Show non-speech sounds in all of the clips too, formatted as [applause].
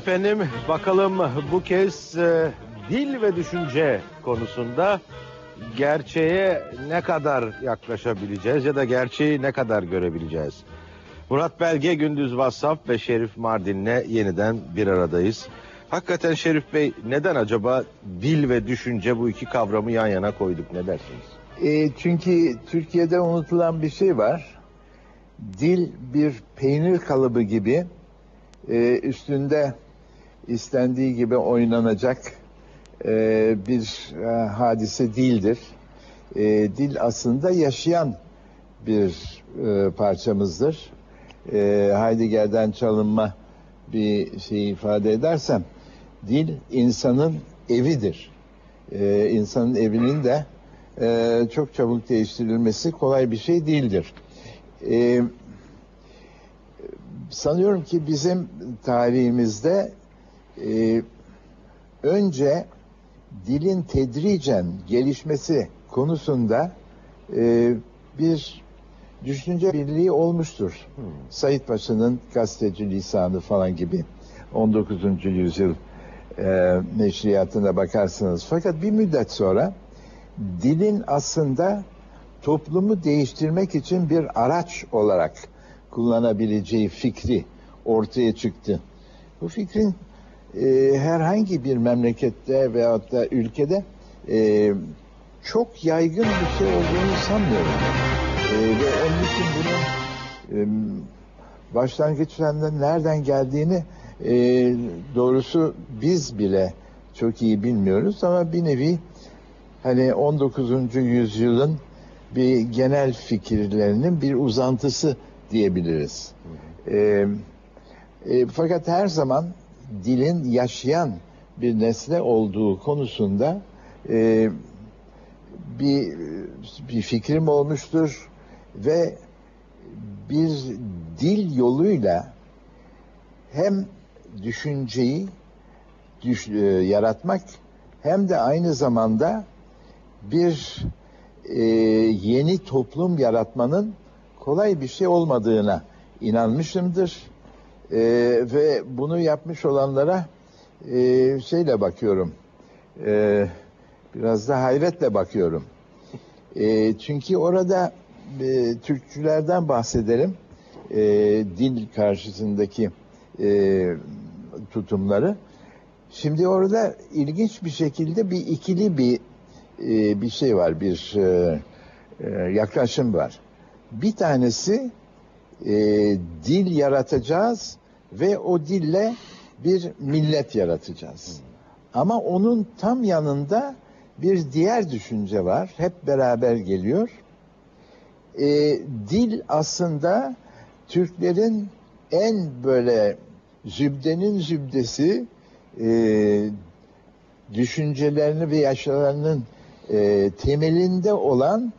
efendim. Bakalım bu kez e, dil ve düşünce konusunda gerçeğe ne kadar yaklaşabileceğiz ya da gerçeği ne kadar görebileceğiz? Murat Belge, Gündüz Vassaf ve Şerif Mardin'le yeniden bir aradayız. Hakikaten Şerif Bey neden acaba dil ve düşünce bu iki kavramı yan yana koyduk ne dersiniz? E, çünkü Türkiye'de unutulan bir şey var. Dil bir peynir kalıbı gibi e, üstünde istendiği gibi oynanacak e, bir e, hadise değildir. E, dil aslında yaşayan bir e, parçamızdır. E, Heidegger'den çalınma bir şey ifade edersem, dil insanın evidir. E, insanın evinin de e, çok çabuk değiştirilmesi kolay bir şey değildir. E, sanıyorum ki bizim tarihimizde e, önce dilin tedricen gelişmesi konusunda e, bir düşünce birliği olmuştur. Hmm. Said Paşa'nın gazeteci lisanı falan gibi 19. yüzyıl e, neşriyatına bakarsınız. Fakat bir müddet sonra dilin aslında toplumu değiştirmek için bir araç olarak kullanabileceği fikri ortaya çıktı. Bu fikrin e, herhangi bir memlekette veyahut da ülkede e, çok yaygın bir şey olduğunu sanmıyorum. E, ve onun için bunun e, başlangıçlarında nereden geldiğini e, doğrusu biz bile çok iyi bilmiyoruz ama bir nevi hani 19. yüzyılın bir genel fikirlerinin bir uzantısı diyebiliriz. E, e, fakat her zaman dilin yaşayan bir nesne olduğu konusunda e, bir bir fikrim olmuştur ve bir dil yoluyla hem düşünceyi düş, e, yaratmak hem de aynı zamanda bir e, yeni toplum yaratmanın kolay bir şey olmadığına inanmışımdır. E, ve bunu yapmış olanlara e, şeyle bakıyorum. E, biraz da hayretle bakıyorum. E, çünkü orada e, Türkçülerden bahsedelim. E, dil karşısındaki e, tutumları. Şimdi orada ilginç bir şekilde bir ikili bir e, bir şey var, bir e, e, yaklaşım var. Bir tanesi e, dil yaratacağız ve o dille bir millet yaratacağız. Ama onun tam yanında bir diğer düşünce var. Hep beraber geliyor. E, dil aslında Türklerin en böyle zübdenin zübdesi e, düşüncelerini ve yaşlarının e, temelinde olan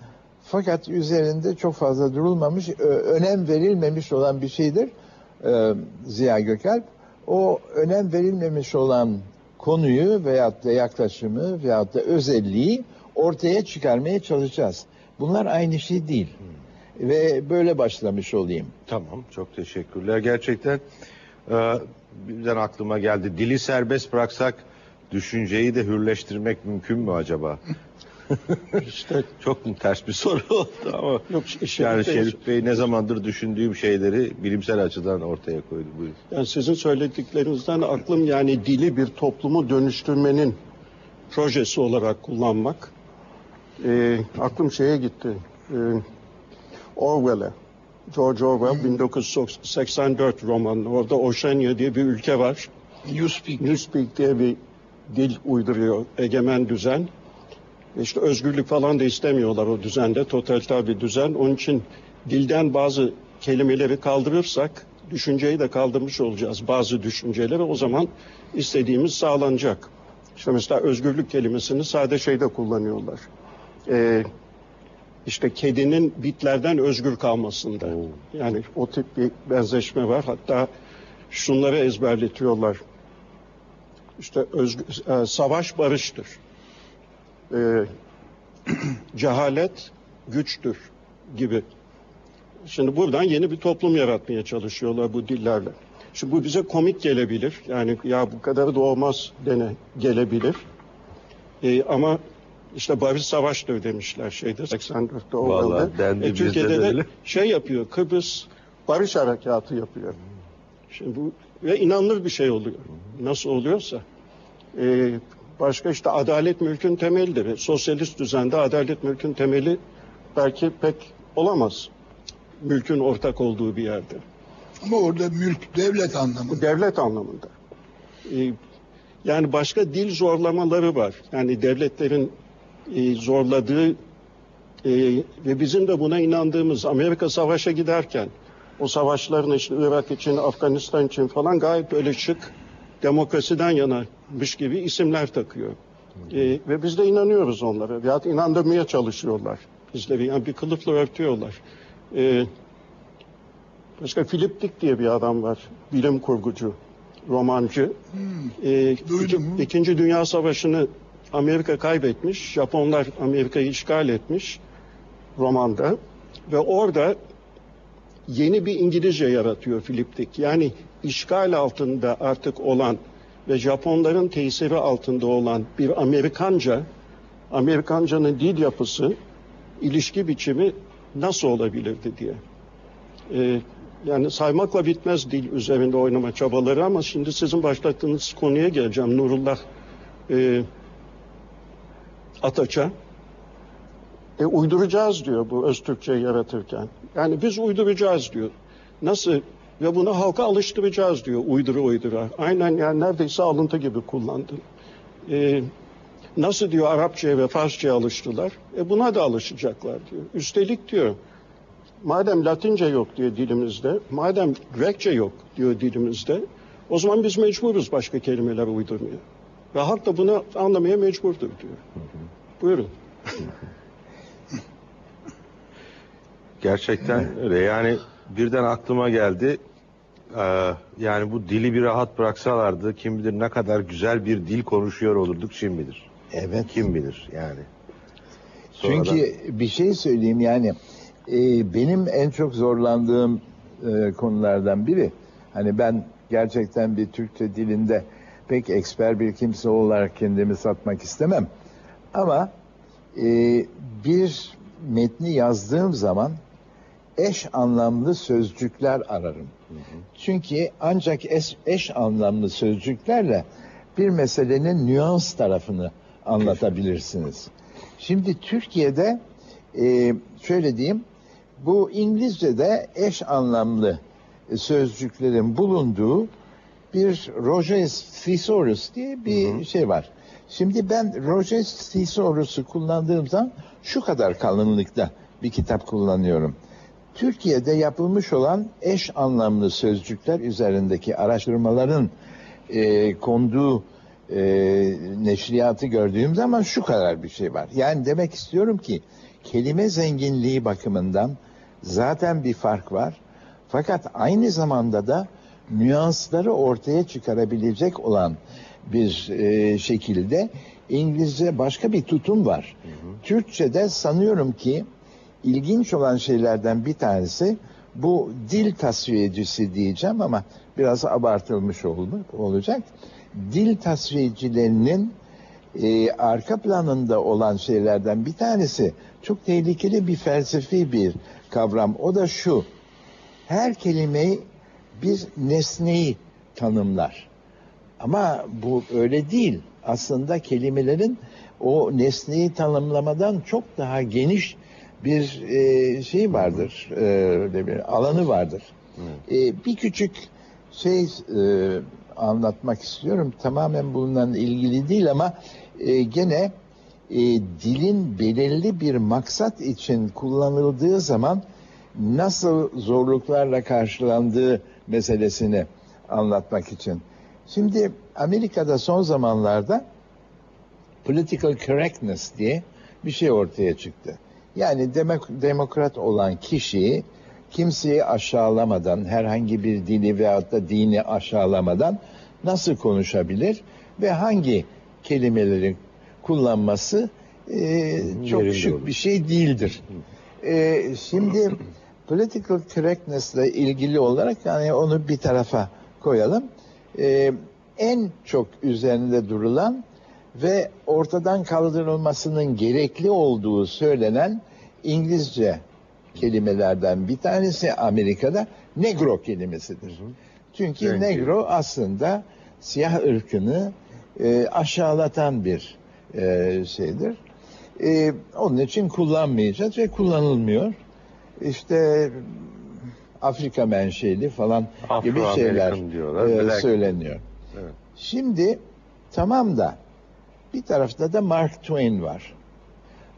fakat üzerinde çok fazla durulmamış, önem verilmemiş olan bir şeydir e, Ziya Gökalp. O önem verilmemiş olan konuyu veyahut da yaklaşımı veyahut da özelliği ortaya çıkarmaya çalışacağız. Bunlar aynı şey değil. Hmm. Ve böyle başlamış olayım. Tamam, çok teşekkürler. Gerçekten e, birden aklıma geldi. Dili serbest bıraksak düşünceyi de hürleştirmek mümkün mü acaba? [laughs] işte çok mu ters bir soru oldu ama yok, Şerif yani Bey, Şerif Bey ne zamandır düşündüğüm şeyleri bilimsel açıdan ortaya koydu. Buyurun. Yani sizin söylediklerinizden aklım yani dili bir toplumu dönüştürmenin projesi olarak kullanmak. Ee, aklım şeye gitti. Ee, Orwell'e. George Orwell 1984 romanı. Orada Oceania diye bir ülke var. Newspeak. Newspeak diye bir dil uyduruyor egemen düzen. İşte özgürlük falan da istemiyorlar o düzende. Totaliter bir düzen. Onun için dilden bazı kelimeleri kaldırırsak düşünceyi de kaldırmış olacağız. Bazı düşünceleri o zaman istediğimiz sağlanacak. İşte mesela özgürlük kelimesini sade şeyde kullanıyorlar. Ee, işte kedinin bitlerden özgür kalmasında. Oo. Yani o tip bir benzeşme var. Hatta şunları ezberletiyorlar. İşte özgür, e, savaş barıştır e, [clears throat] cehalet güçtür gibi. Şimdi buradan yeni bir toplum yaratmaya çalışıyorlar bu dillerle. Şimdi bu bize komik gelebilir. Yani ya bu kadar da olmaz dene gelebilir. Ee, ama işte barış savaştır demişler şeyde 84'te Vallahi dendi, bizde Türkiye'de de de şey yapıyor. Kıbrıs barış harekatı yapıyor. Şimdi bu ve inanılır bir şey oluyor. Nasıl oluyorsa. Ee, başka işte adalet mülkün temelidir. Sosyalist düzende adalet mülkün temeli belki pek olamaz. Mülkün ortak olduğu bir yerde. Ama orada mülk devlet anlamı. Bu devlet anlamında. Ee, yani başka dil zorlamaları var. Yani devletlerin e, zorladığı e, ve bizim de buna inandığımız Amerika savaşa giderken o savaşların işte Irak için, Afganistan için falan gayet böyle şık demokrasiden yanamış gibi isimler takıyor. E, ve biz de inanıyoruz onlara. Veyahut inandırmaya çalışıyorlar. Bizleri yani bir kılıfla örtüyorlar. E, başka Philip Dick diye bir adam var. Bilim kurgucu, romancı. E, iki- İkinci Dünya Savaşı'nı Amerika kaybetmiş. Japonlar Amerika'yı işgal etmiş romanda. Ve orada yeni bir İngilizce yaratıyor Philip Dick. Yani işgal altında artık olan ve Japonların tesiri altında olan bir Amerikanca, Amerikancanın dil yapısı, ilişki biçimi nasıl olabilirdi diye. Ee, yani saymakla bitmez dil üzerinde oynama çabaları ama şimdi sizin başlattığınız konuya geleceğim. Nurullah e, Ataç'a. E, uyduracağız diyor bu öz Türkçe yaratırken. Yani biz uyduracağız diyor. Nasıl? Ve bunu halka alıştıracağız diyor uyduru uydura. Aynen yani neredeyse alıntı gibi kullandı. E, nasıl diyor Arapçaya ve Farsçaya alıştılar? E buna da alışacaklar diyor. Üstelik diyor madem Latince yok diyor dilimizde, madem Grekçe yok diyor dilimizde, o zaman biz mecburuz başka kelimeler uydurmaya. Ve halk da bunu anlamaya mecburdur diyor. Buyurun. Gerçekten öyle. Yani birden aklıma geldi. Ee, yani bu dili bir rahat bıraksalardı kim bilir ne kadar güzel bir dil konuşuyor olurduk kim bilir. Evet. Kim bilir yani. Sonradan- Çünkü bir şey söyleyeyim yani e, benim en çok zorlandığım e, konulardan biri hani ben gerçekten bir Türkçe dilinde pek eksper bir kimse olarak kendimi satmak istemem ama e, bir metni yazdığım zaman eş anlamlı sözcükler ararım. Çünkü ancak eş, eş anlamlı sözcüklerle bir meselenin nüans tarafını anlatabilirsiniz. Şimdi Türkiye'de e, şöyle diyeyim, bu İngilizce'de eş anlamlı sözcüklerin bulunduğu bir Rogers Thesaurus diye bir şey var. Şimdi ben Rogers Thesaurus'u kullandığım zaman şu kadar kalınlıkta bir kitap kullanıyorum. Türkiye'de yapılmış olan eş anlamlı sözcükler üzerindeki araştırmaların e, konduğu e, neşriyatı gördüğüm zaman şu kadar bir şey var. Yani demek istiyorum ki kelime zenginliği bakımından zaten bir fark var. Fakat aynı zamanda da nüansları ortaya çıkarabilecek olan bir e, şekilde İngilizce başka bir tutum var. Türkçe'de sanıyorum ki ilginç olan şeylerden bir tanesi bu dil tasfiyecisi diyeceğim ama biraz abartılmış olacak. Dil tasfiyecilerinin e, arka planında olan şeylerden bir tanesi çok tehlikeli bir felsefi bir kavram. O da şu. Her kelimeyi bir nesneyi tanımlar. Ama bu öyle değil. Aslında kelimelerin o nesneyi tanımlamadan çok daha geniş bir e, şey vardır, e, öyle bir alanı vardır. E, bir küçük şey e, anlatmak istiyorum. Tamamen bununla ilgili değil ama e, gene e, dilin belirli bir maksat için kullanıldığı zaman nasıl zorluklarla karşılandığı meselesini anlatmak için. Şimdi Amerika'da son zamanlarda political correctness diye bir şey ortaya çıktı. Yani demek, demokrat olan kişi kimseyi aşağılamadan, herhangi bir dini veyahut da dini aşağılamadan nasıl konuşabilir ve hangi kelimeleri kullanması e, çok Yerinde şık olur. bir şey değildir. E, şimdi political correctness ile ilgili olarak yani onu bir tarafa koyalım. E, en çok üzerinde durulan ve ortadan kaldırılmasının gerekli olduğu söylenen İngilizce kelimelerden bir tanesi Amerika'da negro kelimesidir. Çünkü you. negro aslında siyah ırkını e, aşağılatan bir e, şeydir. E, onun için kullanmayacağız ve kullanılmıyor. İşte Afrika menşeli falan gibi Afro-American şeyler diyorlar, e, söyleniyor. Evet. Şimdi tamam da bir tarafta da Mark Twain var.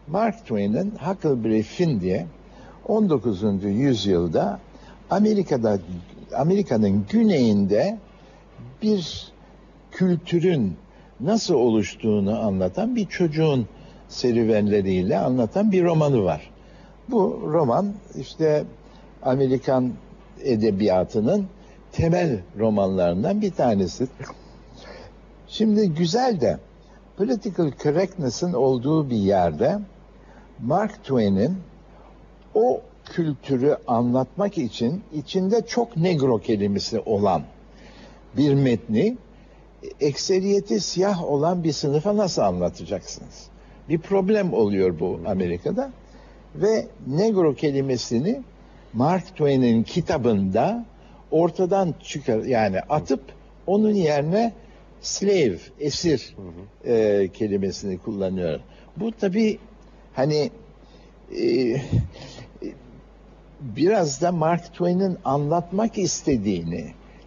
Mark Twain'in Huckleberry Finn diye 19. yüzyılda Amerika'da Amerika'nın güneyinde bir kültürün nasıl oluştuğunu anlatan bir çocuğun serüvenleriyle anlatan bir romanı var. Bu roman işte Amerikan edebiyatının temel romanlarından bir tanesi. Şimdi güzel de political correctness'ın olduğu bir yerde Mark Twain'in o kültürü anlatmak için içinde çok negro kelimesi olan bir metni ekseriyeti siyah olan bir sınıfa nasıl anlatacaksınız? Bir problem oluyor bu Amerika'da ve negro kelimesini Mark Twain'in kitabında ortadan çıkar yani atıp onun yerine slave, esir e, kelimesini kullanıyor. Bu tabi hani e, biraz da Mark Twain'in anlatmak istediğini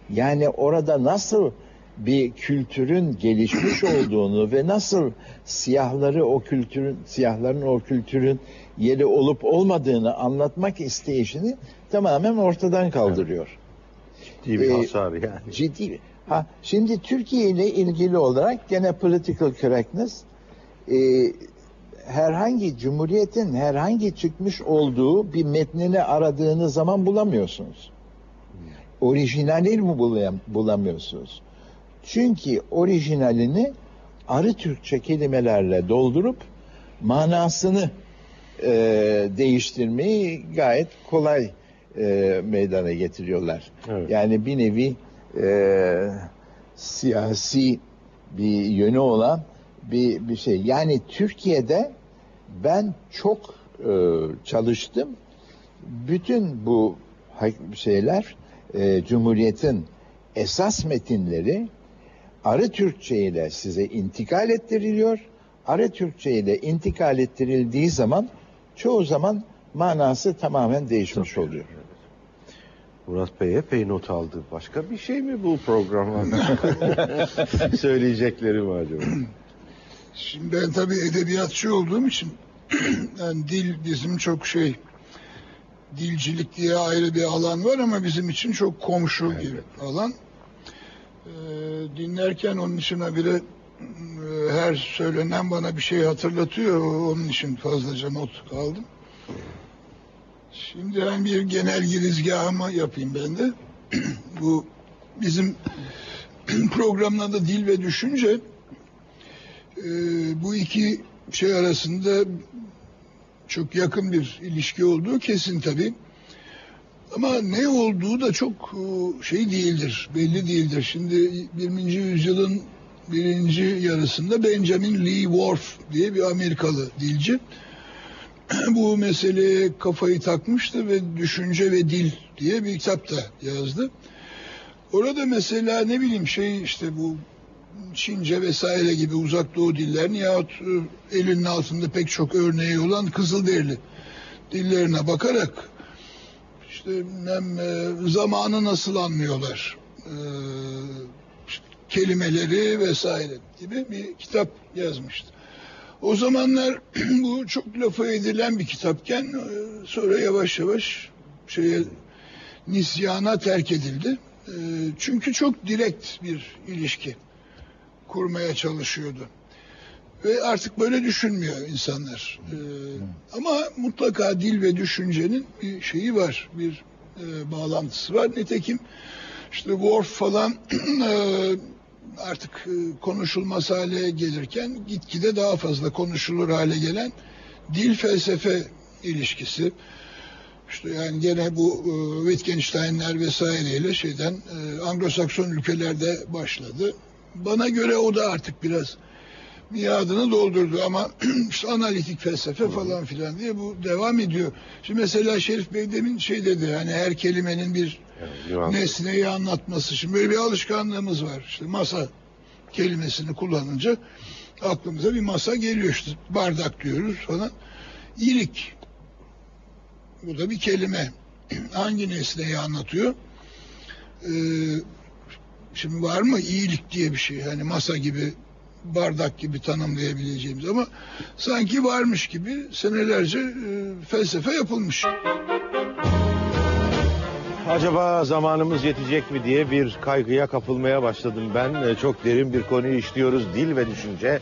yani orada nasıl bir kültürün gelişmiş [coughs] olduğunu ve nasıl siyahları o kültürün siyahların o kültürün yeri olup olmadığını anlatmak isteyişini tamamen ortadan kaldırıyor. Ciddi bir Ee, hasar yani. Ciddi. Ha şimdi Türkiye ile ilgili olarak gene political correctness e, herhangi cumhuriyetin herhangi çıkmış olduğu bir metnini aradığınız zaman bulamıyorsunuz. Orijinalini mi bulamıyorsunuz? Çünkü orijinalini arı Türkçe kelimelerle doldurup manasını e, değiştirmeyi gayet kolay e, meydana getiriyorlar. Evet. Yani bir nevi e, siyasi bir yönü olan bir bir şey. Yani Türkiye'de ben çok e, çalıştım. Bütün bu şeyler e, Cumhuriyet'in esas metinleri Arı Türkçe ile size intikal ettiriliyor. Arı Türkçe ile intikal ettirildiği zaman çoğu zaman manası tamamen değişmiş oluyor. Murat Bey epey not aldı. Başka bir şey mi bu programa? [laughs] Söyleyecekleri mi acaba? Şimdi ben tabii edebiyatçı olduğum için [clears throat] yani dil bizim çok şey dilcilik diye ayrı bir alan var ama bizim için çok komşu gibi alan. Ee, dinlerken onun için bile e, her söylenen bana bir şey hatırlatıyor. Onun için fazlaca not aldım. Şimdi ben bir genel girizgahımı yapayım ben de. [clears throat] Bu bizim [clears throat] programın adı Dil ve Düşünce. Ee, bu iki şey arasında çok yakın bir ilişki olduğu kesin tabii. Ama ne olduğu da çok e, şey değildir, belli değildir. Şimdi 20. yüzyılın birinci yarısında Benjamin Lee Whorf diye bir Amerikalı dilci [clears throat] bu meseleye kafayı takmıştı ve Düşünce ve Dil diye bir kitap da yazdı. Orada mesela ne bileyim şey işte bu Çince vesaire gibi uzak doğu dillerin yahut e, elinin altında pek çok örneği olan Kızılderili dillerine bakarak işte bilmem, e, zamanı nasıl anlıyorlar e, kelimeleri vesaire gibi bir kitap yazmıştı. O zamanlar [clears throat] bu çok lafı edilen bir kitapken e, sonra yavaş yavaş şeye nisyana terk edildi. E, Çünkü çok direkt bir ilişki kurmaya çalışıyordu. Ve artık böyle düşünmüyor insanlar. Ee, ama mutlaka dil ve düşüncenin bir şeyi var, bir e, bağlantısı var. Nitekim işte Worf falan [clears throat] e, artık e, konuşulmaz hale gelirken gitgide daha fazla konuşulur hale gelen dil felsefe ilişkisi. İşte yani gene bu e, Wittgenstein'ler vesaireyle şeyden e, Anglo-Sakson ülkelerde başladı. Bana göre o da artık biraz miadını doldurdu ama [clears throat] işte analitik felsefe falan filan diye bu devam ediyor. Şimdi mesela Şerif Bey demin şey dedi hani her kelimenin bir nüans. nesneyi anlatması. Şimdi böyle bir alışkanlığımız var. İşte masa kelimesini kullanınca aklımıza bir masa geliyor işte bardak diyoruz falan. İyilik. Bu da bir kelime. [clears throat] Hangi nesneyi anlatıyor? Ee, şimdi var mı iyilik diye bir şey? Hani masa gibi, bardak gibi tanımlayabileceğimiz ama sanki varmış gibi senelerce e, felsefe yapılmış. Acaba zamanımız yetecek mi diye bir kaygıya kapılmaya başladım ben. E, Çok derin bir konuyu işliyoruz. Dil ve düşünce.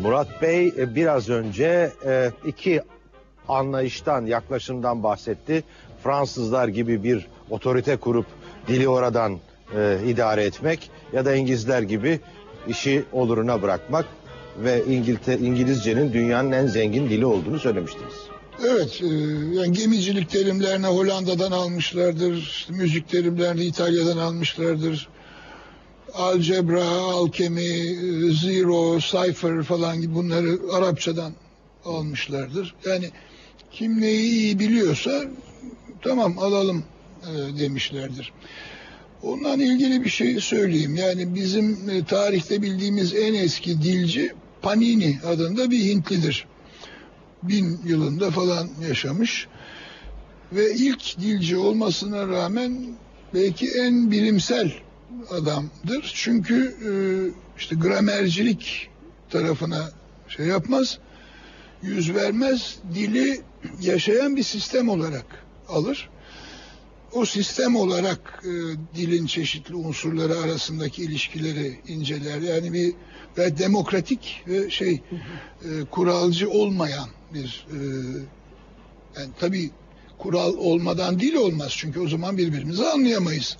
Murat Bey e, biraz önce e, iki anlayıştan, yaklaşımdan bahsetti. Fransızlar gibi bir otorite kurup dili oradan idare etmek ya da İngilizler gibi işi oluruna bırakmak ve İngilizcenin dünyanın en zengin dili olduğunu söylemiştiniz. Evet, e, yani gemicilik terimlerini Hollanda'dan almışlardır, müzik terimlerini İtalya'dan almışlardır. Algebra, alkemi, e, zero, cipher falan gibi bunları Arapçadan almışlardır. Yani kim neyi iyi biliyorsa tamam alalım e, demişlerdir. Ondan ilgili bir şey söyleyeyim. Yani bizim tarihte bildiğimiz en eski dilci Panini adında bir Hintlidir bin yılında falan yaşamış ve ilk dilci olmasına rağmen belki en bilimsel adamdır. Çünkü e, işte gramercilik tarafına şey yapmaz, yüz vermez, dili yaşayan bir sistem olarak alır. O sistem olarak e, dilin çeşitli unsurları arasındaki ilişkileri inceler. Yani bir ve demokratik ve şey e, kuralcı olmayan bir e, yani tabii kural olmadan dil olmaz çünkü o zaman birbirimizi anlayamayız.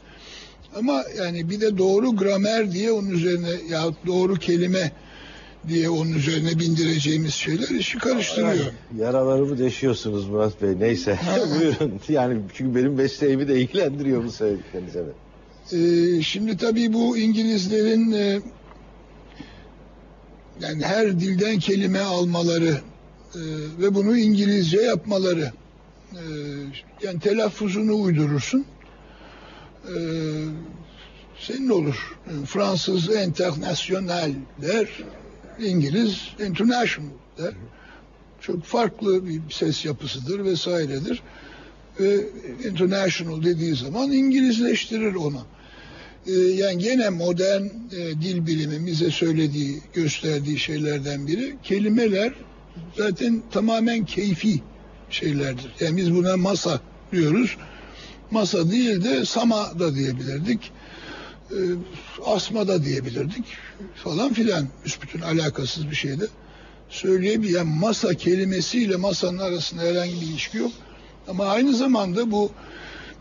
Ama yani bir de doğru gramer diye onun üzerine ya doğru kelime diye onun üzerine bindireceğimiz şeyler işi karıştırıyor. Yaralarımı deşiyorsunuz Murat Bey. Neyse. [laughs] Buyurun. Yani çünkü benim mesleğimi de ilgilendiriyor bu söyledikleriniz evet. Ee, şimdi tabii bu İngilizlerin e, yani her dilden kelime almaları e, ve bunu İngilizce yapmaları e, yani telaffuzunu uydurursun e, senin olur. Fransız international der, İngiliz international der. Çok farklı bir ses yapısıdır vesairedir. Ve international dediği zaman İngilizleştirir onu. Ee, yani gene modern e, dil bilimi bize söylediği, gösterdiği şeylerden biri kelimeler zaten tamamen keyfi şeylerdir. Yani biz buna masa diyoruz. Masa değil de sama da diyebilirdik. E, asma da diyebilirdik falan filan. Üsbütün alakasız bir şeyde söyleyebilir. Yani masa kelimesiyle masanın arasında herhangi bir ilişki yok. Ama aynı zamanda bu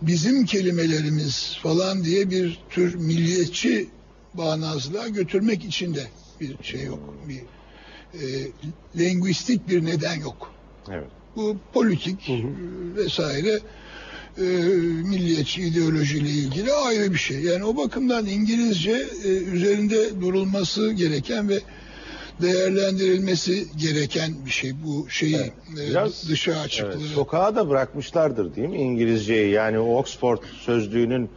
bizim kelimelerimiz falan diye bir tür milliyetçi bağnazlığa götürmek için de bir şey yok. Bir e, lingüistik bir neden yok. Evet. Bu politik e, vesaire e, milliyetçi ideolojiyle ilgili ayrı bir şey. Yani o bakımdan İngilizce e, üzerinde durulması gereken ve değerlendirilmesi gereken bir şey bu şeyi Evet. e, Biraz- dışa açıklığı. Evet, sokağa da bırakmışlardır değil mi İngilizceyi? Yani Oxford sözlüğünün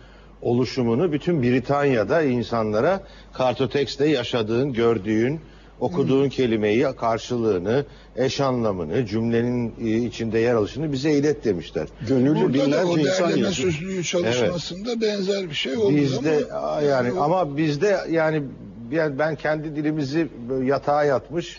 oluşumunu bütün Britanya'da insanlara kartotekste yaşadığın, gördüğün, okuduğun kelimeyi, karşılığını, eş anlamını, cümlenin e, içinde yer alışını bize ilet demişler. Gönüllü Burada da o binlerce insan değerleme yazıyor. sözlüğü çalışmasında benzer bir şey oldu Bizde ama yani o- ama bizde yani ben kendi dilimizi yatağa yatmış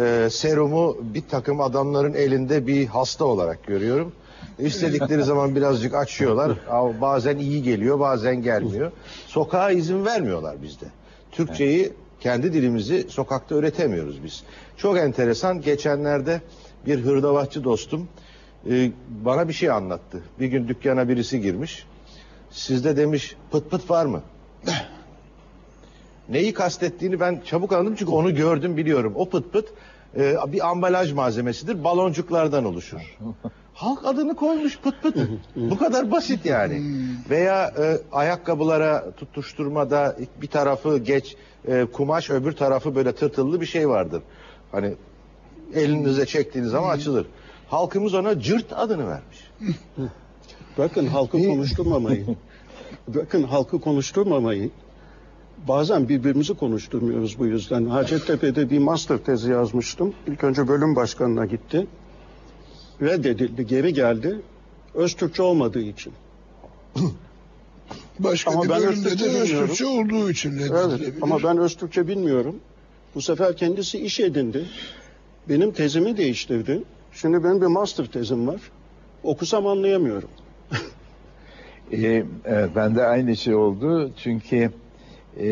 e, serumu bir takım adamların elinde bir hasta olarak görüyorum. İstedikleri [laughs] zaman birazcık açıyorlar. Bazen iyi geliyor, bazen gelmiyor. [laughs] Sokağa izin vermiyorlar bizde. Türkçeyi kendi dilimizi sokakta öğretemiyoruz biz. Çok enteresan. Geçenlerde bir hırdavatçı dostum e, bana bir şey anlattı. Bir gün dükkana birisi girmiş. Sizde demiş pıt pıt var mı? [clears throat] Neyi kastettiğini ben çabuk anladım çünkü onu gördüm biliyorum. O pıt pıt e, bir ambalaj malzemesidir. Baloncuklardan oluşur. [laughs] Halk adını koymuş pıt pıt. Bu kadar basit yani. Veya e, ayakkabılara tutuşturmada bir tarafı geç e, kumaş öbür tarafı böyle tırtıllı bir şey vardır. Hani elinize çektiğiniz zaman açılır. Halkımız ona cırt adını vermiş. Bakın halkı konuşturmamayı. [laughs] Bakın halkı konuşturmamayı. Bazen birbirimizi konuşturmuyoruz bu yüzden. Hacettepe'de bir master tezi yazmıştım. İlk önce bölüm başkanına gitti. Reddedildi, geri geldi. Öz Türkçe olmadığı için. [clears throat] Başka Ama bir ben bölümde de Öztürkçe. Öztürkçe olduğu için Evet ama ben öz Türkçe bilmiyorum. Bu sefer kendisi iş edindi. Benim tezimi değiştirdi. Şimdi benim bir master tezim var. Okusam anlayamıyorum. [laughs] Ee, evet, ben de aynı şey oldu. Çünkü e,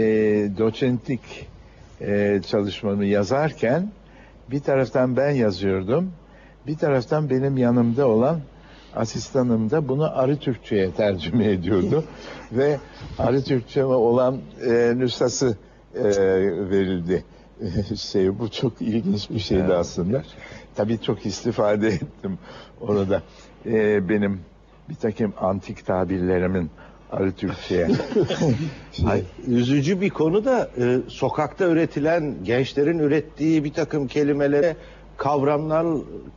doçentlik e, çalışmamı yazarken bir taraftan ben yazıyordum. Bir taraftan benim yanımda olan asistanım da bunu Arı Türkçe'ye tercüme ediyordu. [laughs] Ve Arı Türkçe'me olan e, nüshası e, verildi. [laughs] şey bu çok ilginç bir şeydi aslında. Tabii çok istifade ettim orada. E, benim bir takım antik tabirlerimin Arı Türkçe'ye. Ay, [laughs] üzücü bir konu da e, sokakta üretilen gençlerin ürettiği bir takım kelimelere kavramlar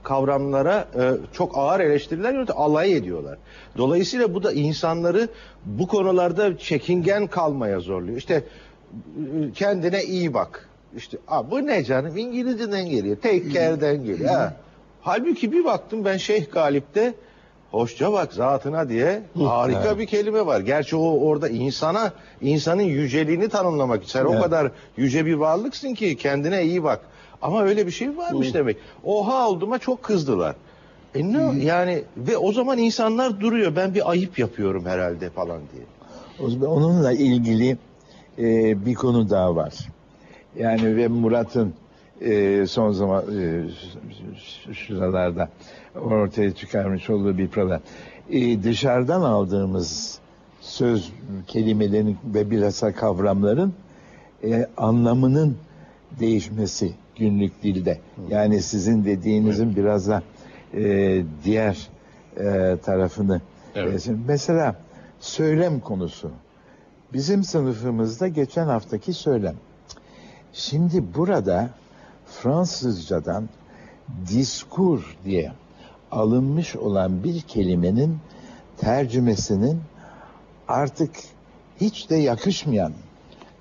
kavramlara e, çok ağır eleştiriler yönetiyor, alay ediyorlar. Dolayısıyla bu da insanları bu konularda çekingen kalmaya zorluyor. İşte e, kendine iyi bak. İşte "Aa, bu ne canım İngilizceden geliyor. Take care'den geliyor. Ha. Halbuki bir baktım ben Şeyh Galip'te hoşça bak zatına diye harika bir kelime var. Gerçi o orada insana insanın yüceliğini tanımlamak için. Sen o Evet. kadar yüce bir varlıksın ki kendine iyi bak. Ama öyle bir şey varmış demek. Oha olduğuma çok kızdılar. E ne yani ve o zaman insanlar duruyor. Ben bir ayıp yapıyorum herhalde falan diye. Onunla ilgili e, bir konu daha var. Yani ve Murat'ın e, son zaman e, şu- şu sıralarda ortaya çıkarmış olduğu bir problem. E, dışarıdan aldığımız söz kelimelerin ve bilhassa kavramların e, anlamının değişmesi günlük dilde. Yani sizin dediğinizin biraz da e, diğer e, tarafını. Evet. E, mesela söylem konusu. Bizim sınıfımızda geçen haftaki söylem. Şimdi burada Fransızcadan diskur diye alınmış olan bir kelimenin tercümesinin artık hiç de yakışmayan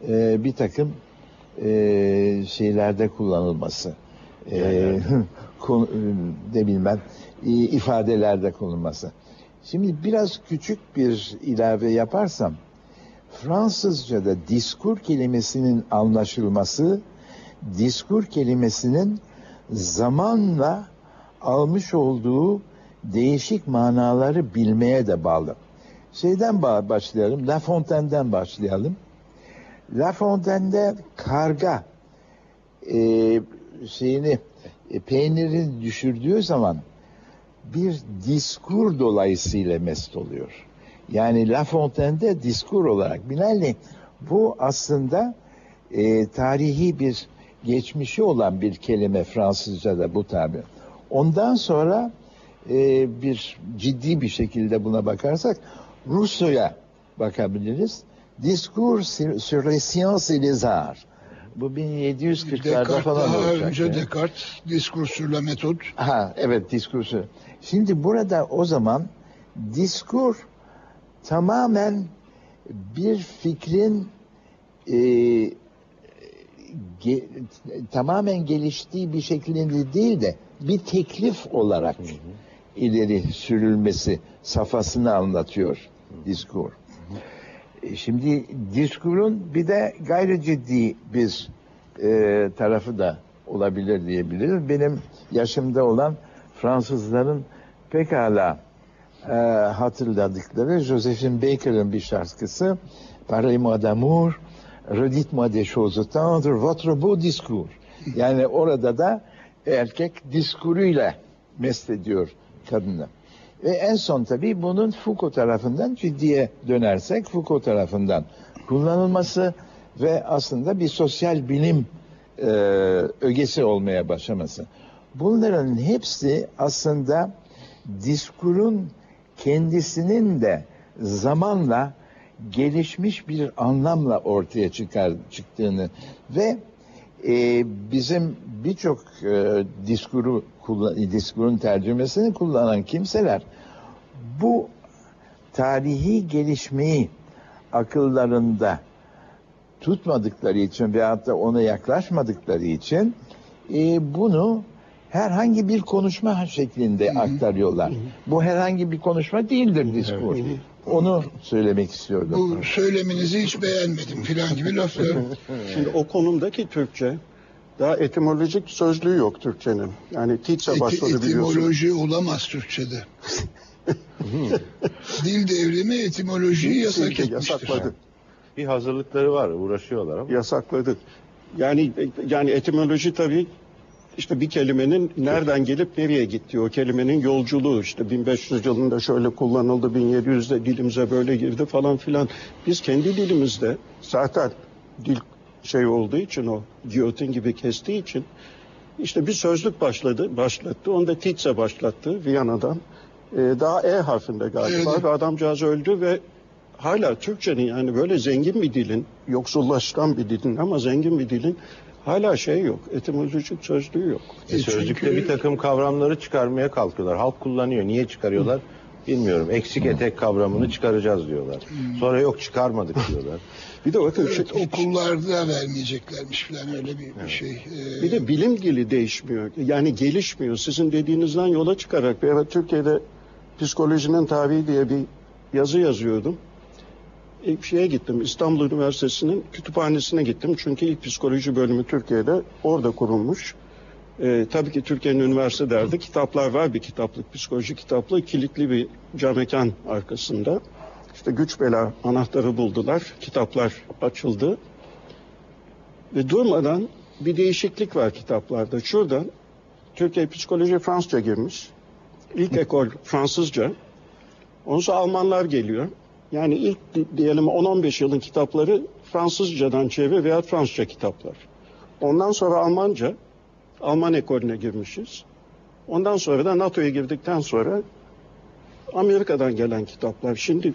e, bir takım e, şeylerde kullanılması. E, [laughs] e, ne bileyim ben e, ifadelerde kullanılması. Şimdi biraz küçük bir ilave yaparsam Fransızca'da diskur kelimesinin anlaşılması diskur kelimesinin zamanla almış olduğu değişik manaları bilmeye de bağlı. Şeyden ba- başlayalım, La Fontaine'den başlayalım. La Fontaine'de karga e, şeyini e, peynirini düşürdüğü zaman bir diskur dolayısıyla mest oluyor. Yani La Fontaine'de diskur olarak binaenaleyh bu aslında e, tarihi bir geçmişi olan bir kelime Fransızca'da bu tabir. Ondan sonra e, bir ciddi bir şekilde buna bakarsak Rousseau'ya bakabiliriz. Discours sur sur les sciences et les arts. Bu 1740'larda Descartes falan daha olacak. önce yani. Descartes Discours sur la méthode Ha evet diskursu. Şimdi burada o zaman diskur tamamen bir fikrin e, ge- tamamen geliştiği bir şeklinde değil de bir teklif olarak ileri sürülmesi safhasını anlatıyor diskur. E, Şimdi diskurun bir de gayri ciddi bir e, tarafı da olabilir diyebiliriz. Benim yaşımda olan Fransızların pekala e, hatırladıkları Josephine Baker'ın bir şarkısı Parlez-moi d'amour, redites-moi des choses tendres, votre beau discours. Yani orada da erkek diskuruyla mest ediyor kadını. Ve en son tabii bunun Foucault tarafından ciddiye dönersek Foucault tarafından kullanılması ve aslında bir sosyal bilim e, ögesi olmaya başlaması. Bunların hepsi aslında diskurun kendisinin de zamanla gelişmiş bir anlamla ortaya çıkar çıktığını ve e, bizim birçok e, diskuru kullan, diskurun tercümesini kullanan kimseler bu tarihi gelişmeyi akıllarında tutmadıkları için veyahut da ona yaklaşmadıkları için e, bunu herhangi bir konuşma şeklinde aktarıyorlar. Bu herhangi bir konuşma değildir diskur. Onu söylemek istiyordum. Bu söyleminizi hiç beğenmedim filan gibi laflar. [laughs] Şimdi o konumdaki Türkçe daha etimolojik sözlüğü yok Türkçenin. Yani Tietze Eti- başladı biliyorsun. etimoloji olamaz Türkçe'de. [laughs] Dil devrimi etimolojiyi yasak etmiştir. yasakladı. Bir hazırlıkları var, uğraşıyorlar ama. Yasakladı. Yani yani etimoloji tabii işte bir kelimenin nereden gelip nereye gittiği, o kelimenin yolculuğu işte 1500 yılında şöyle kullanıldı, 1700'de dilimize böyle girdi falan filan. Biz kendi dilimizde zaten dil şey olduğu için o giyotin gibi kestiği için işte bir sözlük başladı, başlattı. Onu da Tietze başlattı Viyana'dan. Ee, daha E harfinde galiba. Evet. Ve adamcağız öldü ve hala Türkçenin yani böyle zengin bir dilin, yoksullaşan bir dilin ama zengin bir dilin hala şey yok. Etimolojik sözlüğü yok. E, sözlükte çünkü- bir takım kavramları çıkarmaya kalkıyorlar. Halk kullanıyor. Niye çıkarıyorlar? Bilmiyorum. Eksik etek kavramını çıkaracağız diyorlar. Sonra yok çıkarmadık diyorlar. [laughs] Bir de bakın Evet, okullarda vermeyeceklermiş falan öyle bir, bir şey. Ee, Bir de bilim dili değişmiyor. Yani gelişmiyor. Sizin dediğinizden yola çıkarak bir ara Türkiye'de psikolojinin tarihi diye bir yazı yazıyordum. İlk şeye gittim. İstanbul Üniversitesi'nin kütüphanesine gittim. Çünkü ilk psikoloji bölümü Türkiye'de orada kurulmuş. Ee, tabii ki Türkiye'nin üniversite derdi. Kitaplar var bir kitaplık. Psikoloji kitaplığı kilitli bir cam mekan arkasında. İşte güç bela anahtarı buldular. Kitaplar açıldı. Ve durmadan bir değişiklik var kitaplarda. Şuradan Türkiye psikoloji Fransızca girmiş. İlk ekol Fransızca. Sonra Almanlar geliyor. Yani ilk di- diyelim 10-15 yılın kitapları Fransızcadan çeviri veya Fransızca kitaplar. Ondan sonra Almanca, Alman ekolüne girmişiz. Ondan sonra da NATO'ya girdikten sonra Amerika'dan gelen kitaplar. Şimdi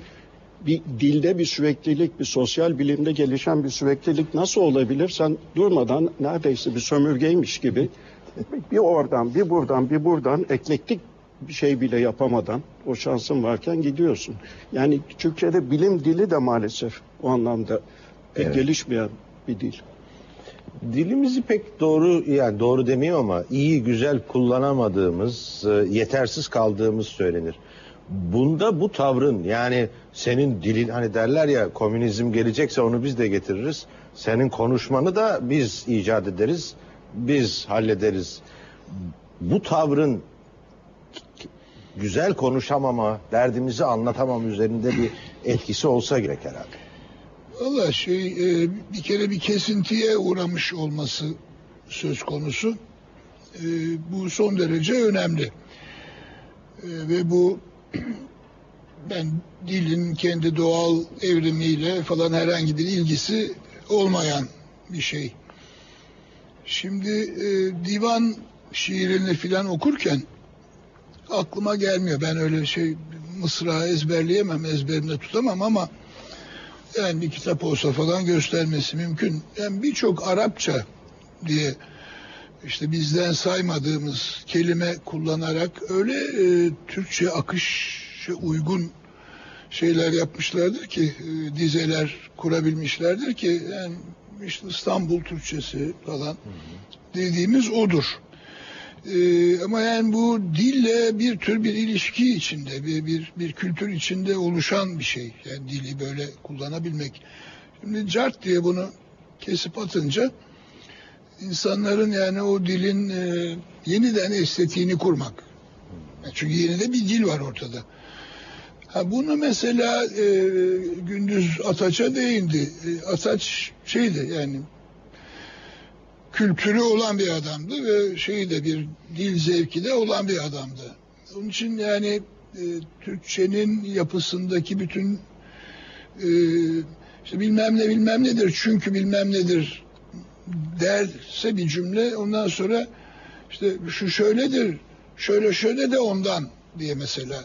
bir dilde bir süreklilik, bir sosyal bilimde gelişen bir süreklilik nasıl olabilir? Sen durmadan neredeyse bir sömürgeymiş gibi bir oradan, bir buradan, bir buradan eklektik bir şey bile yapamadan o şansın varken gidiyorsun. Yani Türkçe'de bilim dili de maalesef o anlamda pek Evet. gelişmeyen bir dil. Dilimizi pek doğru yani doğru demeyeyim ama iyi güzel kullanamadığımız, e, yetersiz kaldığımız söylenir. Bunda bu tavrın yani senin dilin hani derler ya komünizm gelecekse onu biz de getiririz. Senin konuşmanı da biz icat ederiz. Biz hallederiz. Bu tavrın güzel konuşamama, derdimizi anlatamam üzerinde bir etkisi olsa gerek herhalde. Valla şey e, bir kere bir kesintiye uğramış olması söz konusu. E, bu son derece önemli. E, ve bu [clears throat] ben dilin kendi doğal evrimiyle falan herhangi bir ilgisi olmayan bir şey. Şimdi e, divan şiirini filan okurken aklıma gelmiyor. Ben öyle şey mısra ezberleyemem, ezberimde tutamam ama yani bir kitap olsa falan göstermesi mümkün. Yani birçok Arapça diye işte bizden saymadığımız kelime kullanarak öyle e, Türkçe akışa uygun şeyler yapmışlardır ki e, dizeler kurabilmişlerdir ki yani işte İstanbul Türkçesi falan dediğimiz odur. Ee, ama yani bu dille bir tür bir ilişki içinde, bir, bir, bir kültür içinde oluşan bir şey. Yani dili böyle kullanabilmek. Şimdi cart diye bunu kesip atınca insanların yani o dilin e, yeniden estetiğini kurmak. Çünkü yeni de bir dil var ortada. Ha bunu mesela e, Gündüz Ataç'a değindi. E, Ataç şeydi yani kültürü olan bir adamdı ve şeyi de bir dil zevki de olan bir adamdı. Onun için yani e, Türkçenin yapısındaki bütün e, işte bilmem ne bilmem nedir çünkü bilmem nedir derse bir cümle ondan sonra işte şu şöyledir şöyle şöyle de ondan diye mesela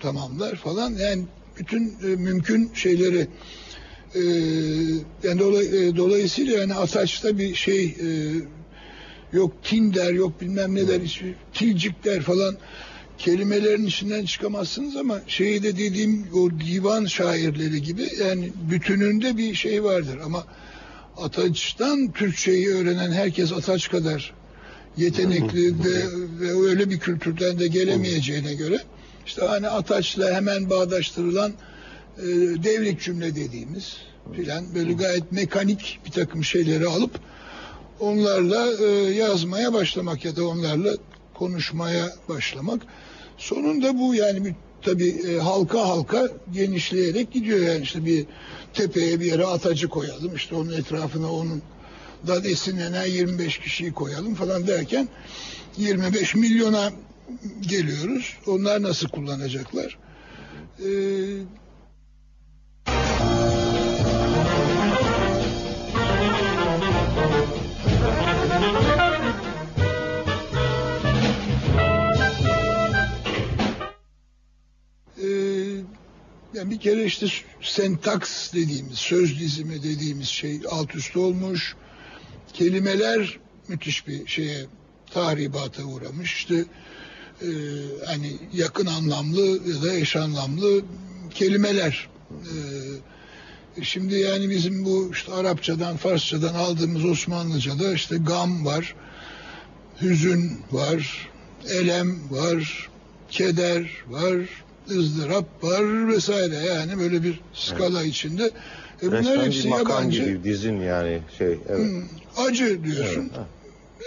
tamamlar falan. Yani bütün e, mümkün şeyleri e, yani dolay- e, dolayısıyla yani Ataç'ta bir şey e, yok Tinder yok bilmem neler hiçbir tilcikler falan kelimelerin içinden çıkamazsınız ama şeyi de dediğim o divan şairleri gibi yani bütününde bir şey vardır ama Ataç'tan Türkçeyi öğrenen herkes Ataç kadar yetenekli ve, ve öyle bir kültürden de gelemeyeceğine göre işte hani Ataç'la hemen bağdaştırılan e, devrik cümle dediğimiz filan böyle gayet mekanik bir takım şeyleri alıp onlarla e, yazmaya başlamak ya da onlarla konuşmaya başlamak. Sonunda bu yani bir, tabii e, halka halka genişleyerek gidiyor yani. İşte bir tepeye bir yere atacı koyalım işte onun etrafına onun da esinlenen 25 kişiyi koyalım falan derken 25 milyona geliyoruz. Onlar nasıl kullanacaklar? Ee, yani bir kere işte sentaks dediğimiz, söz dizimi dediğimiz şey alt üst olmuş. Kelimeler müthiş bir şeye tahribata uğramış. İşte e, hani yakın anlamlı ya da eş anlamlı kelimeler. E, şimdi yani bizim bu işte Arapçadan, Farsçadan aldığımız Osmanlıca'da işte gam var, hüzün var, elem var, keder var, ızdırap var vesaire yani böyle bir skala içinde. E bunlar Resmen hepsi yabancı. gibi dizin yani şey. Evet. Hmm, acı diyorsun. Evet.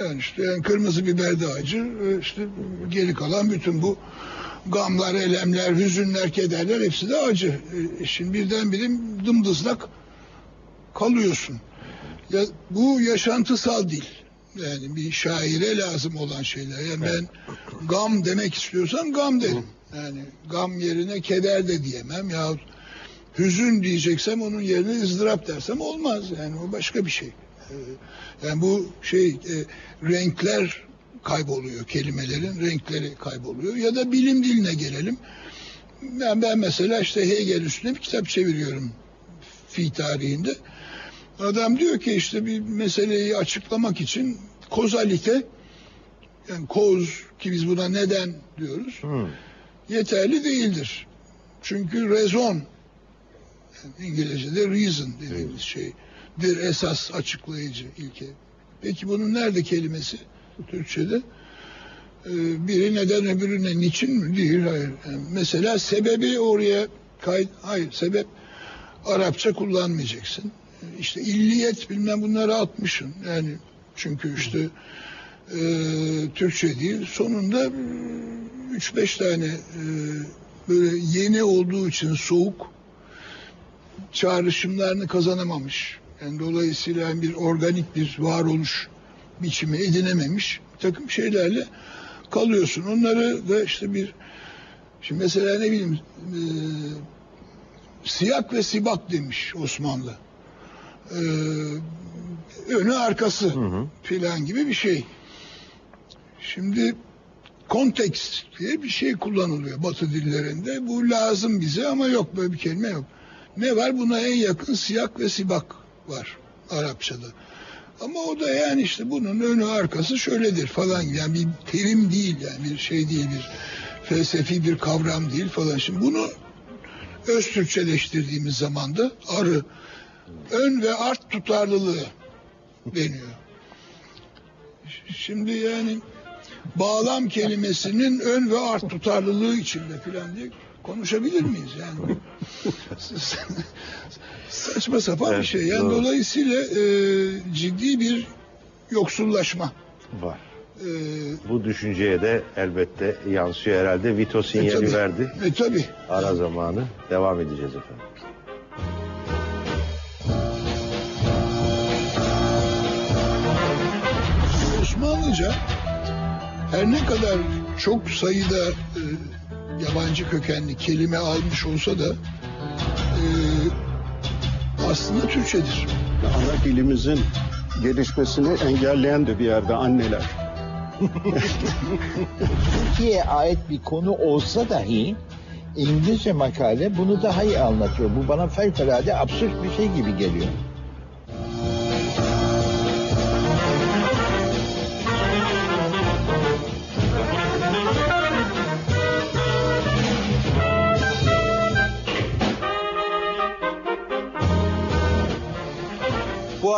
Yani işte yani kırmızı biber de acı. e, işte geri kalan bütün bu gamlar, elemler, hüzünler, kederler hepsi de acı. E, Şimdi birdenbire dımdızlak kalıyorsun. Ya, bu yaşantısal değil. Yani bir şaire lazım olan şeyler. Yani ben gam demek istiyorsam gam derim. Yani gam yerine keder de diyemem yahut hüzün diyeceksem onun yerine ızdırap dersem olmaz. Yani o başka bir şey. Ee, Yani bu şey e, renkler kayboluyor kelimelerin renkleri kayboluyor ya da bilim diline gelelim. Ben, ben mesela işte Hegel üstüne bir kitap çeviriyorum fi tarihinde. Adam diyor ki işte bir meseleyi açıklamak için kozalite yani koz ki biz buna neden diyoruz Hmm. Yeterli değildir. Çünkü rezon İngilizce'de reason dediğimiz şeydir esas açıklayıcı ilke. Peki bunun nerede kelimesi Türkçe'de? Ee, biri neden öbürüne niçin mi? Değil hayır. Yani mesela sebebi oraya kay hayır sebep Arapça kullanmayacaksın. İşte illiyet bilmem bunları atmışsın. Yani çünkü işte e, Türkçe değil. Sonunda e, üç beş tane e, böyle yeni olduğu için soğuk çağrışımlarını kazanamamış. Yani dolayısıyla yani bir organik bir varoluş biçimi edinememiş bir takım şeylerle kalıyorsun. Onları da işte bir şimdi mesela ne bileyim e, siyak ve sibak demiş Osmanlı. E, önü arkası filan gibi bir şey. Şimdi kontekst diye bir şey kullanılıyor Batı dillerinde. Bu lazım bize ama yok böyle bir kelime yok. Ne var? Buna en yakın siyak ve sibak var Arapçada. Ama o da yani işte bunun önü arkası şöyledir falan. Yani bir terim değil yani bir şey değil bir felsefi bir kavram değil falan. Şimdi bunu öz Türkçeleştirdiğimiz zaman da arı ön ve art tutarlılığı deniyor. Şimdi yani bağlam kelimesinin ön ve art tutarlılığı içinde filan diye konuşabilir miyiz yani? [laughs] Saçma sapan bir Evet, şey. Yani doğru. dolayısıyla e, ciddi bir yoksullaşma. Var. E, Bu düşünceye de elbette yansıyor herhalde. Vito e, sinyali tabii, verdi. E tabii. Ara zamanı devam edeceğiz efendim. Osmanlıca her ne kadar çok sayıda e, yabancı kökenli kelime almış olsa da e, aslında Türkçedir. Ana dilimizin gelişmesini engelleyen de bir yerde anneler. Türkiye'ye ait bir konu olsa dahi İngilizce makale bunu daha iyi anlatıyor. Bu bana fevkalade absürt bir şey gibi geliyor.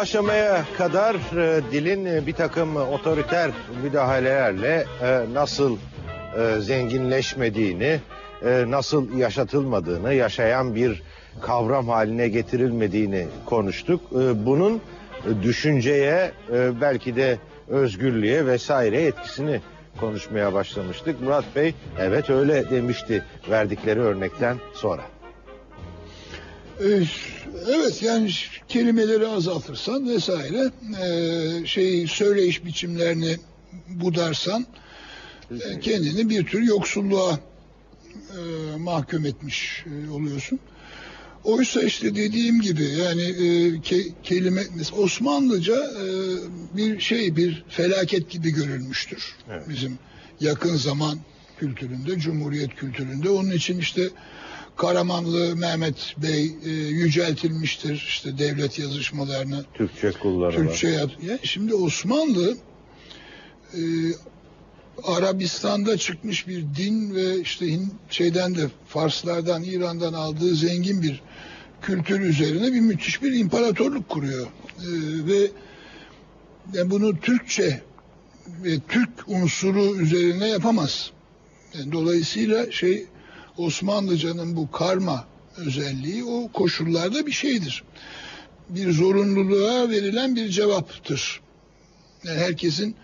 Aşamaya kadar e, dilin e, bir takım otoriter müdahalelerle e, nasıl e, zenginleşmediğini, e, nasıl yaşatılmadığını, yaşayan bir kavram haline getirilmediğini konuştuk. E, bunun e, düşünceye, e, belki de özgürlüğe vesaire etkisini konuşmaya başlamıştık. Murat Bey evet öyle demişti verdikleri örnekten sonra. Evet yani kelimeleri azaltırsan vesaire e, şey söyleyiş biçimlerini budarsan e, kendini bir tür yoksulluğa e, mahkum etmiş oluyorsun. Oysa işte dediğim gibi yani e, ke- kelime Osmanlıca e, bir şey bir felaket gibi görülmüştür. Evet. Bizim yakın zaman kültüründe, Cumhuriyet kültüründe. Onun için işte Karamanlı Mehmet Bey e, yüceltilmiştir işte devlet yazışmalarını Türkçe kullanımı. Türkçe yaz- ya şimdi Osmanlı e, Arabistan'da çıkmış bir din ve işte şeyden de Farslardan, İran'dan aldığı zengin bir kültür üzerine bir müthiş bir imparatorluk kuruyor. E, ve yani bunu Türkçe ve Türk unsuru üzerine yapamaz. Yani dolayısıyla şey Osmanlıcanın bu karma özelliği o koşullarda bir şeydir. Bir zorunluluğa verilen bir cevaptır. Yani herkesin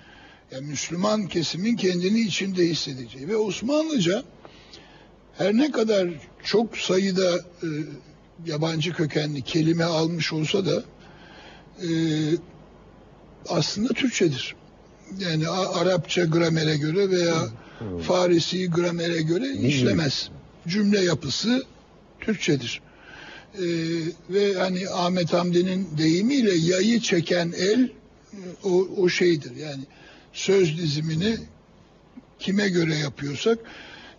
yani Müslüman kesimin kendini içinde hissedeceği ve Osmanlıca her ne kadar çok sayıda e, yabancı kökenli kelime almış olsa da e, aslında Türkçedir. Yani A- Arapça gramere göre veya Farisi gramere göre işlemez. Cümle yapısı Türkçedir. Ee, ve hani Ahmet Hamdi'nin deyimiyle yayı çeken el e, o, o şeydir. Yani söz dizimini kime göre yapıyorsak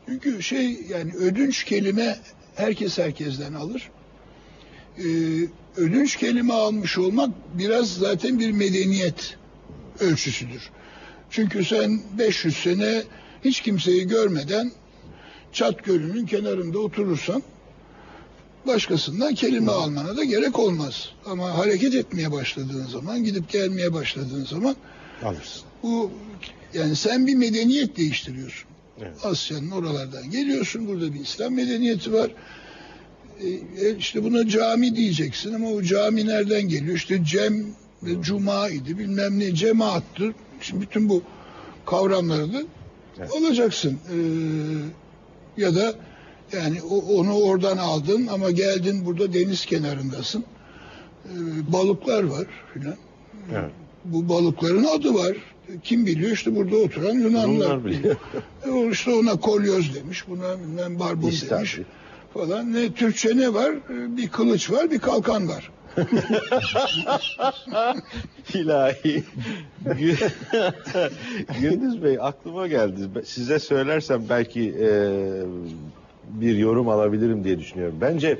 çünkü şey yani ödünç kelime herkes herkesten alır. Ee, ödünç kelime almış olmak biraz zaten bir medeniyet ölçüsüdür. Çünkü sen 500 sene hiç kimseyi görmeden Çat Gölü'nün kenarında oturursan başkasından kelime almana da gerek olmaz. Ama hareket etmeye başladığın zaman, gidip gelmeye başladığın zaman Alırsın. bu yani sen bir medeniyet değiştiriyorsun. Evet. Asya'nın oralardan geliyorsun. Burada bir İslam medeniyeti var. E, e, işte buna cami diyeceksin ama o cami nereden geliyor? İşte cem ve cuma idi bilmem ne cemaattır. Şimdi bütün bu kavramları da Evet. alacaksın. E, ya da yani onu oradan aldın ama geldin burada deniz kenarındasın. E, balıklar var filan. Evet. Bu balıkların adı var. Kim biliyor? İşte burada oturan Yunanlılar Bunlar biliyor. [laughs] E, işte ona kolyoz demiş, buna bilmem barbun demiş falan. Ne Türkçe ne var? E, Bir kılıç var, bir kalkan var. İlahi. Gü- [laughs] Gündüz Bey aklıma geldi. Size söylersem belki e, bir yorum alabilirim diye düşünüyorum. Bence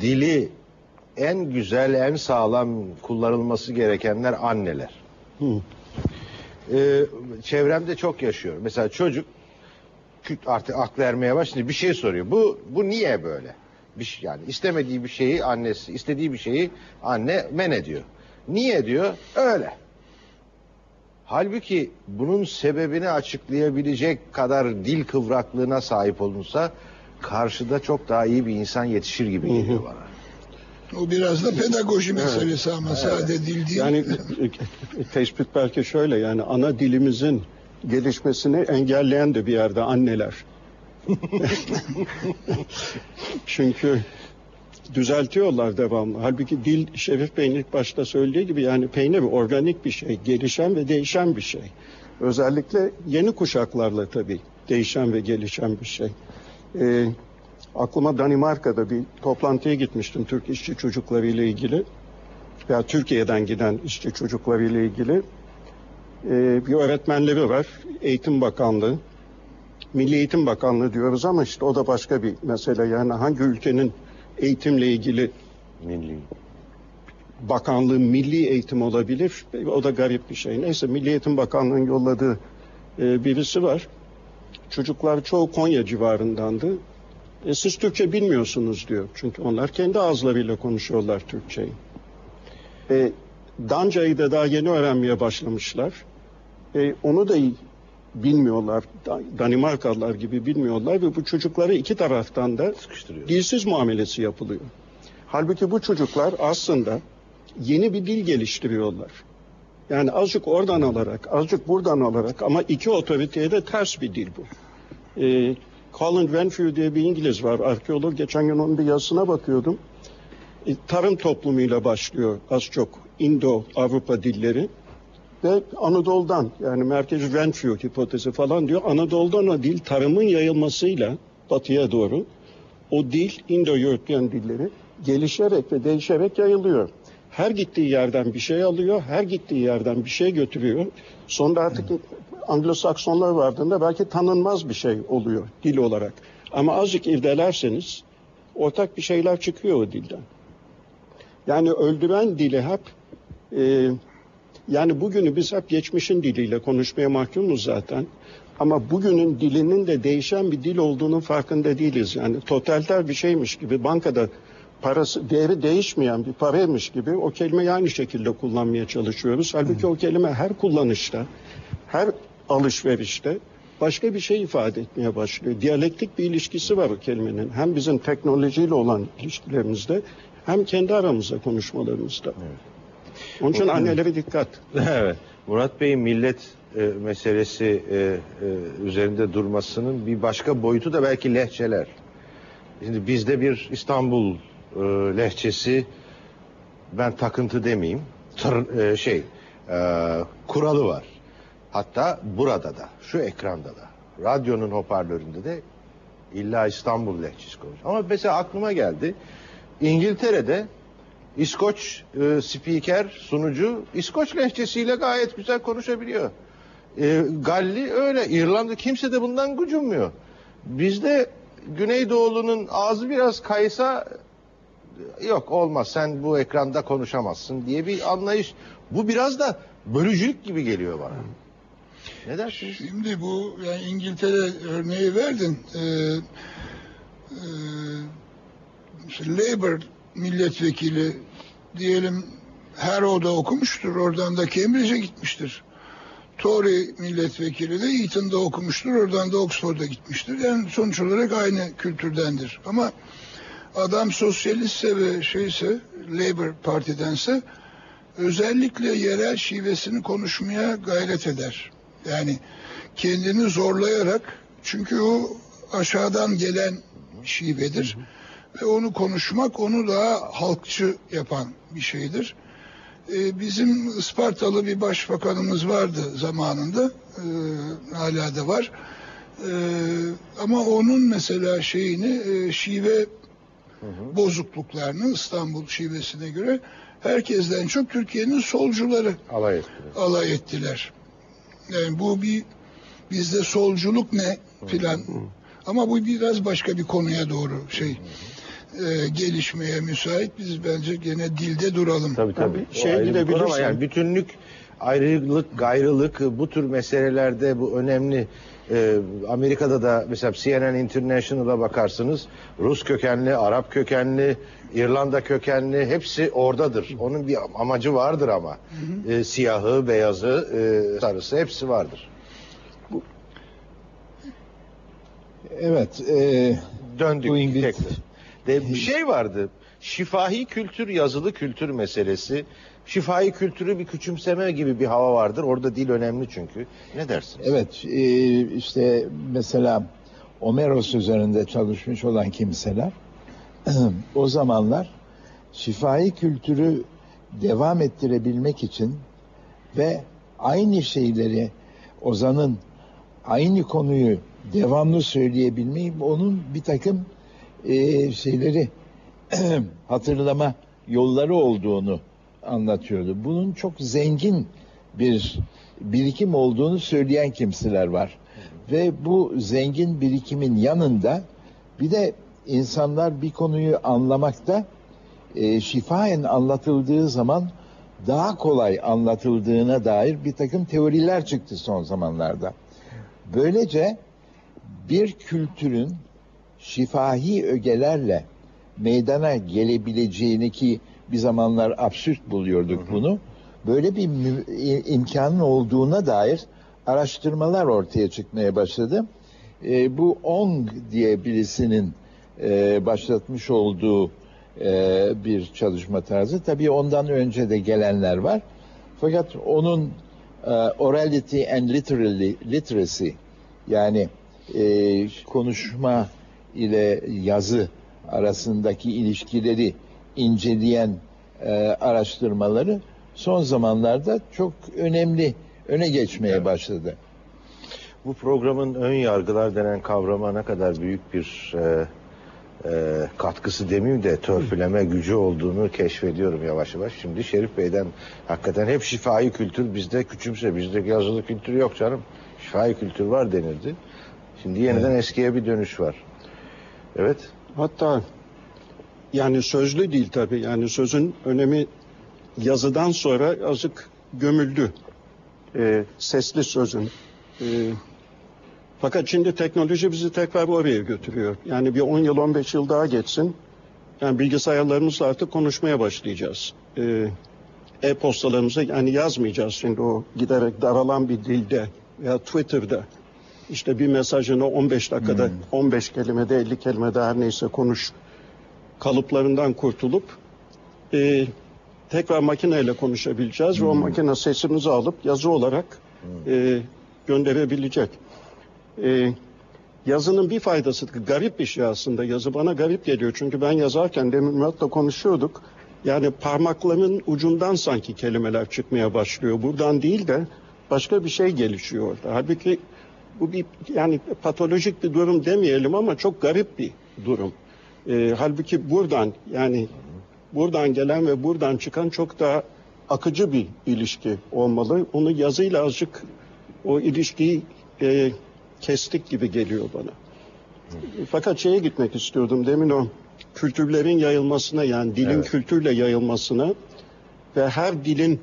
dili en güzel, en sağlam kullanılması gerekenler anneler. Hı. E, çevremde çok yaşıyor. Mesela çocuk artık aklı ermeye başlayınca bir şey soruyor. Bu bu niye böyle? Bir şey, yani istemediği bir şeyi annesi, istediği bir şeyi anne men ediyor. Niye diyor? Öyle. Halbuki bunun sebebini açıklayabilecek kadar dil kıvraklığına sahip olunsa karşıda çok daha iyi bir insan yetişir gibi geliyor bana. O biraz da pedagoji meselesi ama sade dil değil. Yani e, tespit belki şöyle yani ana dilimizin gelişmesini engelleyen de bir yerde anneler. [laughs] Çünkü düzeltiyorlar devamlı. Halbuki dil Şerif Bey'in ilk başta söylediği gibi yani peynir organik bir şey, gelişen ve değişen bir şey. Özellikle yeni kuşaklarla tabii değişen ve gelişen bir şey. Ee, aklıma Danimarka'da bir toplantıya gitmiştim Türk işçi çocukları ile ilgili veya Türkiye'den giden işçi çocukları ile ilgili. e, bir öğretmenleri var. Eğitim Bakanlığı. Milli Eğitim Bakanlığı diyoruz ama işte o da başka bir mesele. Yani hangi ülkenin eğitimle ilgili Milli. bakanlığı milli eğitim olabilir. O da garip bir şey. Neyse Milli Eğitim Bakanlığı'nın yolladığı e, birisi var. Çocuklar çoğu Konya civarındandı. E, siz Türkçe bilmiyorsunuz diyor. Çünkü onlar kendi ağızlarıyla konuşuyorlar Türkçeyi. E, Danca'yı da daha yeni öğrenmeye başlamışlar. E, onu da bilmiyorlar. Da- Danimarkalılar gibi bilmiyorlar ve bu çocukları iki taraftan da Sıkıştırıyor. dilsiz muamelesi yapılıyor. Halbuki bu çocuklar aslında yeni bir dil geliştiriyorlar. Yani azıcık oradan alarak, azıcık buradan alarak ama iki otoriteye de ters bir dil bu. Ee, Colin Renfrew diye bir İngiliz var, arkeolog. Geçen gün onun bir yazısına bakıyordum. E, tarım toplumuyla başlıyor az çok Indo-Avrupa dilleri. Ve Anadolu'dan yani merkez Renfrew hipotezi falan diyor. Anadolu'dan o dil tarımın yayılmasıyla batıya doğru o dil Indo-European dilleri gelişerek ve değişerek yayılıyor. Her gittiği yerden bir şey alıyor, her gittiği yerden bir şey götürüyor. Sonra artık Anglo-Saksonlar vardığında belki tanınmaz bir şey oluyor dil olarak. Ama azıcık irdelerseniz ortak bir şeyler çıkıyor o dilden. Yani öldüren dili hep e, yani bugünü biz hep geçmişin diliyle konuşmaya mahkumuz zaten. Ama bugünün dilinin de değişen bir dil olduğunun farkında değiliz. Yani totaliter bir şeymiş gibi bankada parası değeri değişmeyen bir paraymış gibi o kelimeyi aynı şekilde kullanmaya çalışıyoruz. Halbuki o kelime her kullanışta, her alışverişte başka bir şey ifade etmeye başlıyor. Diyalektik bir ilişkisi var o kelimenin. Hem bizim teknolojiyle olan ilişkilerimizde hem kendi aramızda konuşmalarımızda. Onun için annelere dikkat. [laughs] Evet. Murat Bey'in millet e, meselesi e, e, üzerinde durmasının bir başka boyutu da belki lehçeler. Şimdi bizde bir İstanbul e, lehçesi ben takıntı demeyeyim. tır- e, şey e, kuralı var. Hatta burada da, şu ekranda da, radyonun hoparlöründe de illa İstanbul lehçesi konuş. Ama mesela aklıma geldi. İngiltere'de İskoç e, spiker, sunucu İskoç lehçesiyle gayet güzel konuşabiliyor. E, Galli öyle. İrlanda kimse de bundan gocunmuyor. Bizde Güneydoğulu'nun ağzı biraz kaysa yok olmaz sen bu ekranda konuşamazsın diye bir anlayış. Bu biraz da bölücülük gibi geliyor bana. Ne dersiniz? Şimdi bu yani İngiltere örneği verdin. Ee, e, işte Labour milletvekili diyelim Harrow'da okumuştur. Oradan da Cambridge'e gitmiştir. Tory milletvekili de Eton'da okumuştur. Oradan da Oxford'a gitmiştir. Yani sonuç olarak aynı kültürdendir. Ama adam sosyalistse ve şeyse Labour Parti'dense özellikle yerel şivesini konuşmaya gayret eder. Yani kendini zorlayarak çünkü o aşağıdan gelen şivedir. Ve onu konuşmak onu daha halkçı yapan bir şeydir. Ee, bizim Ispartalı bir başbakanımız vardı zamanında. Ee, hala da var. Ee, ama onun mesela şeyini e, şive bozukluklarını İstanbul şivesine göre herkesten çok Türkiye'nin solcuları Alay ettiniz. alay ettiler. Yani bu bir bizde solculuk ne filan. Ama bu biraz başka bir konuya doğru şey e, gelişmeye müsait. Biz bence gene dilde duralım. Tabii tabii. konu ama gidebilirsin. Yani bütünlük, ayrılık, gayrılık bu tür meselelerde bu önemli. Ee, Amerika'da da mesela CNN International'a bakarsınız. Rus kökenli, Arap kökenli, İrlanda kökenli hepsi oradadır. Onun bir amacı vardır ama. Ee, siyahı, beyazı, e, sarısı hepsi vardır. Evet, e, Döndük Bu İngiliz- tekrar. De, bir şey vardı. Şifahi kültür, yazılı kültür meselesi. Şifahi kültürü bir küçümseme gibi bir hava vardır. Orada dil önemli çünkü. Ne dersiniz? evet e, işte mesela Omeros üzerinde çalışmış olan kimseler [clears throat] o zamanlar şifai kültürü devam ettirebilmek için ve aynı şeyleri Ozan'ın aynı konuyu devamlı söyleyebilmeyi onun bir takım e, şeyleri [clears throat] hatırlama yolları olduğunu anlatıyordu. Bunun çok zengin bir birikim olduğunu söyleyen kimseler var. Ve bu zengin birikimin yanında bir de insanlar bir konuyu anlamakta e, şifaen anlatıldığı zaman daha kolay anlatıldığına dair bir takım teoriler çıktı son zamanlarda. Böylece bir kültürün şifahi ögelerle meydana gelebileceğini ki bir zamanlar absürt buluyorduk bunu. Böyle bir imkanın olduğuna dair araştırmalar ortaya çıkmaya başladı. E, bu Ong diye birisinin e, başlatmış olduğu e, bir çalışma tarzı. Tabii ondan önce de gelenler var. Fakat onun e, orality and literally, literacy yani e, konuşma ile yazı arasındaki ilişkileri inceleyen e, araştırmaları son zamanlarda çok önemli öne geçmeye başladı. Bu programın ön yargılar denen kavrama ne kadar büyük bir e, e, katkısı demeyeyim de törpüleme gücü olduğunu keşfediyorum yavaş yavaş. Şimdi Şerif Bey'den hakikaten hep şifai kültür bizde küçümse bizde yazılı kültür yok canım. Şifai kültür var denirdi. Şimdi yeniden eskiye bir dönüş var. Evet. Hatta yani sözlü değil tabii. Yani sözün önemi yazıdan sonra azıcık gömüldü. Ee, sesli sözün. Ee, fakat şimdi teknoloji bizi tekrar oraya götürüyor. Yani bir 10 yıl 15 yıl daha geçsin. Yani bilgisayarlarımızla artık konuşmaya başlayacağız. Ee, e-postalarımıza yani yazmayacağız şimdi o giderek daralan bir dilde veya Twitter'da işte bir mesajını 15 dakikada 15 kelimede 50 kelimede her neyse konuş kalıplarından kurtulup e, tekrar makineyle konuşabileceğiz ve o makine sesimizi alıp yazı olarak e, gönderebilecek. E, yazının bir faydası garip bir şey aslında. Yazı bana garip geliyor çünkü ben yazarken demin Murat'la konuşuyorduk. Yani parmaklarının ucundan sanki kelimeler çıkmaya başlıyor. Buradan değil de başka bir şey gelişiyor orada. Halbuki bu bir yani patolojik bir durum demeyelim ama çok garip bir durum. Ee, halbuki buradan yani buradan gelen ve buradan çıkan çok daha akıcı bir ilişki olmalı. Onu yazıyla azıcık o ilişkiyi e, kestik gibi geliyor bana. Fakat şeye gitmek istiyordum demin o kültürlerin yayılmasına yani dilin Evet. kültürle yayılmasına ve her dilin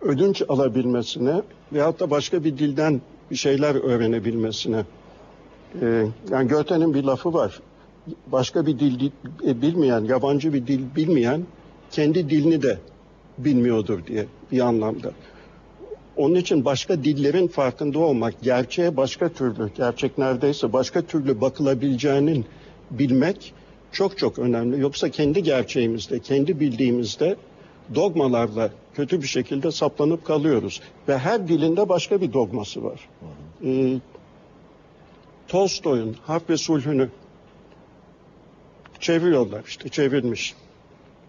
ödünç alabilmesine veyahut da başka bir dilden bir şeyler öğrenebilmesine. Ee, yani Goethe'nin bir lafı var. Başka bir dil di- e, bilmeyen, yabancı bir dil bilmeyen kendi dilini de bilmiyordur diye bir anlamda. Onun için başka dillerin farkında olmak, gerçeğe başka türlü, gerçek neredeyse başka türlü bakılabileceğinin bilmek çok çok önemli. Yoksa kendi gerçeğimizde, kendi bildiğimizde dogmalarla kötü bir şekilde saplanıp kalıyoruz. Ve her dilinde başka bir dogması var. Ee, Tolstoy'un Harp ve Sulhü'nü çeviriyorlar işte çevirmiş.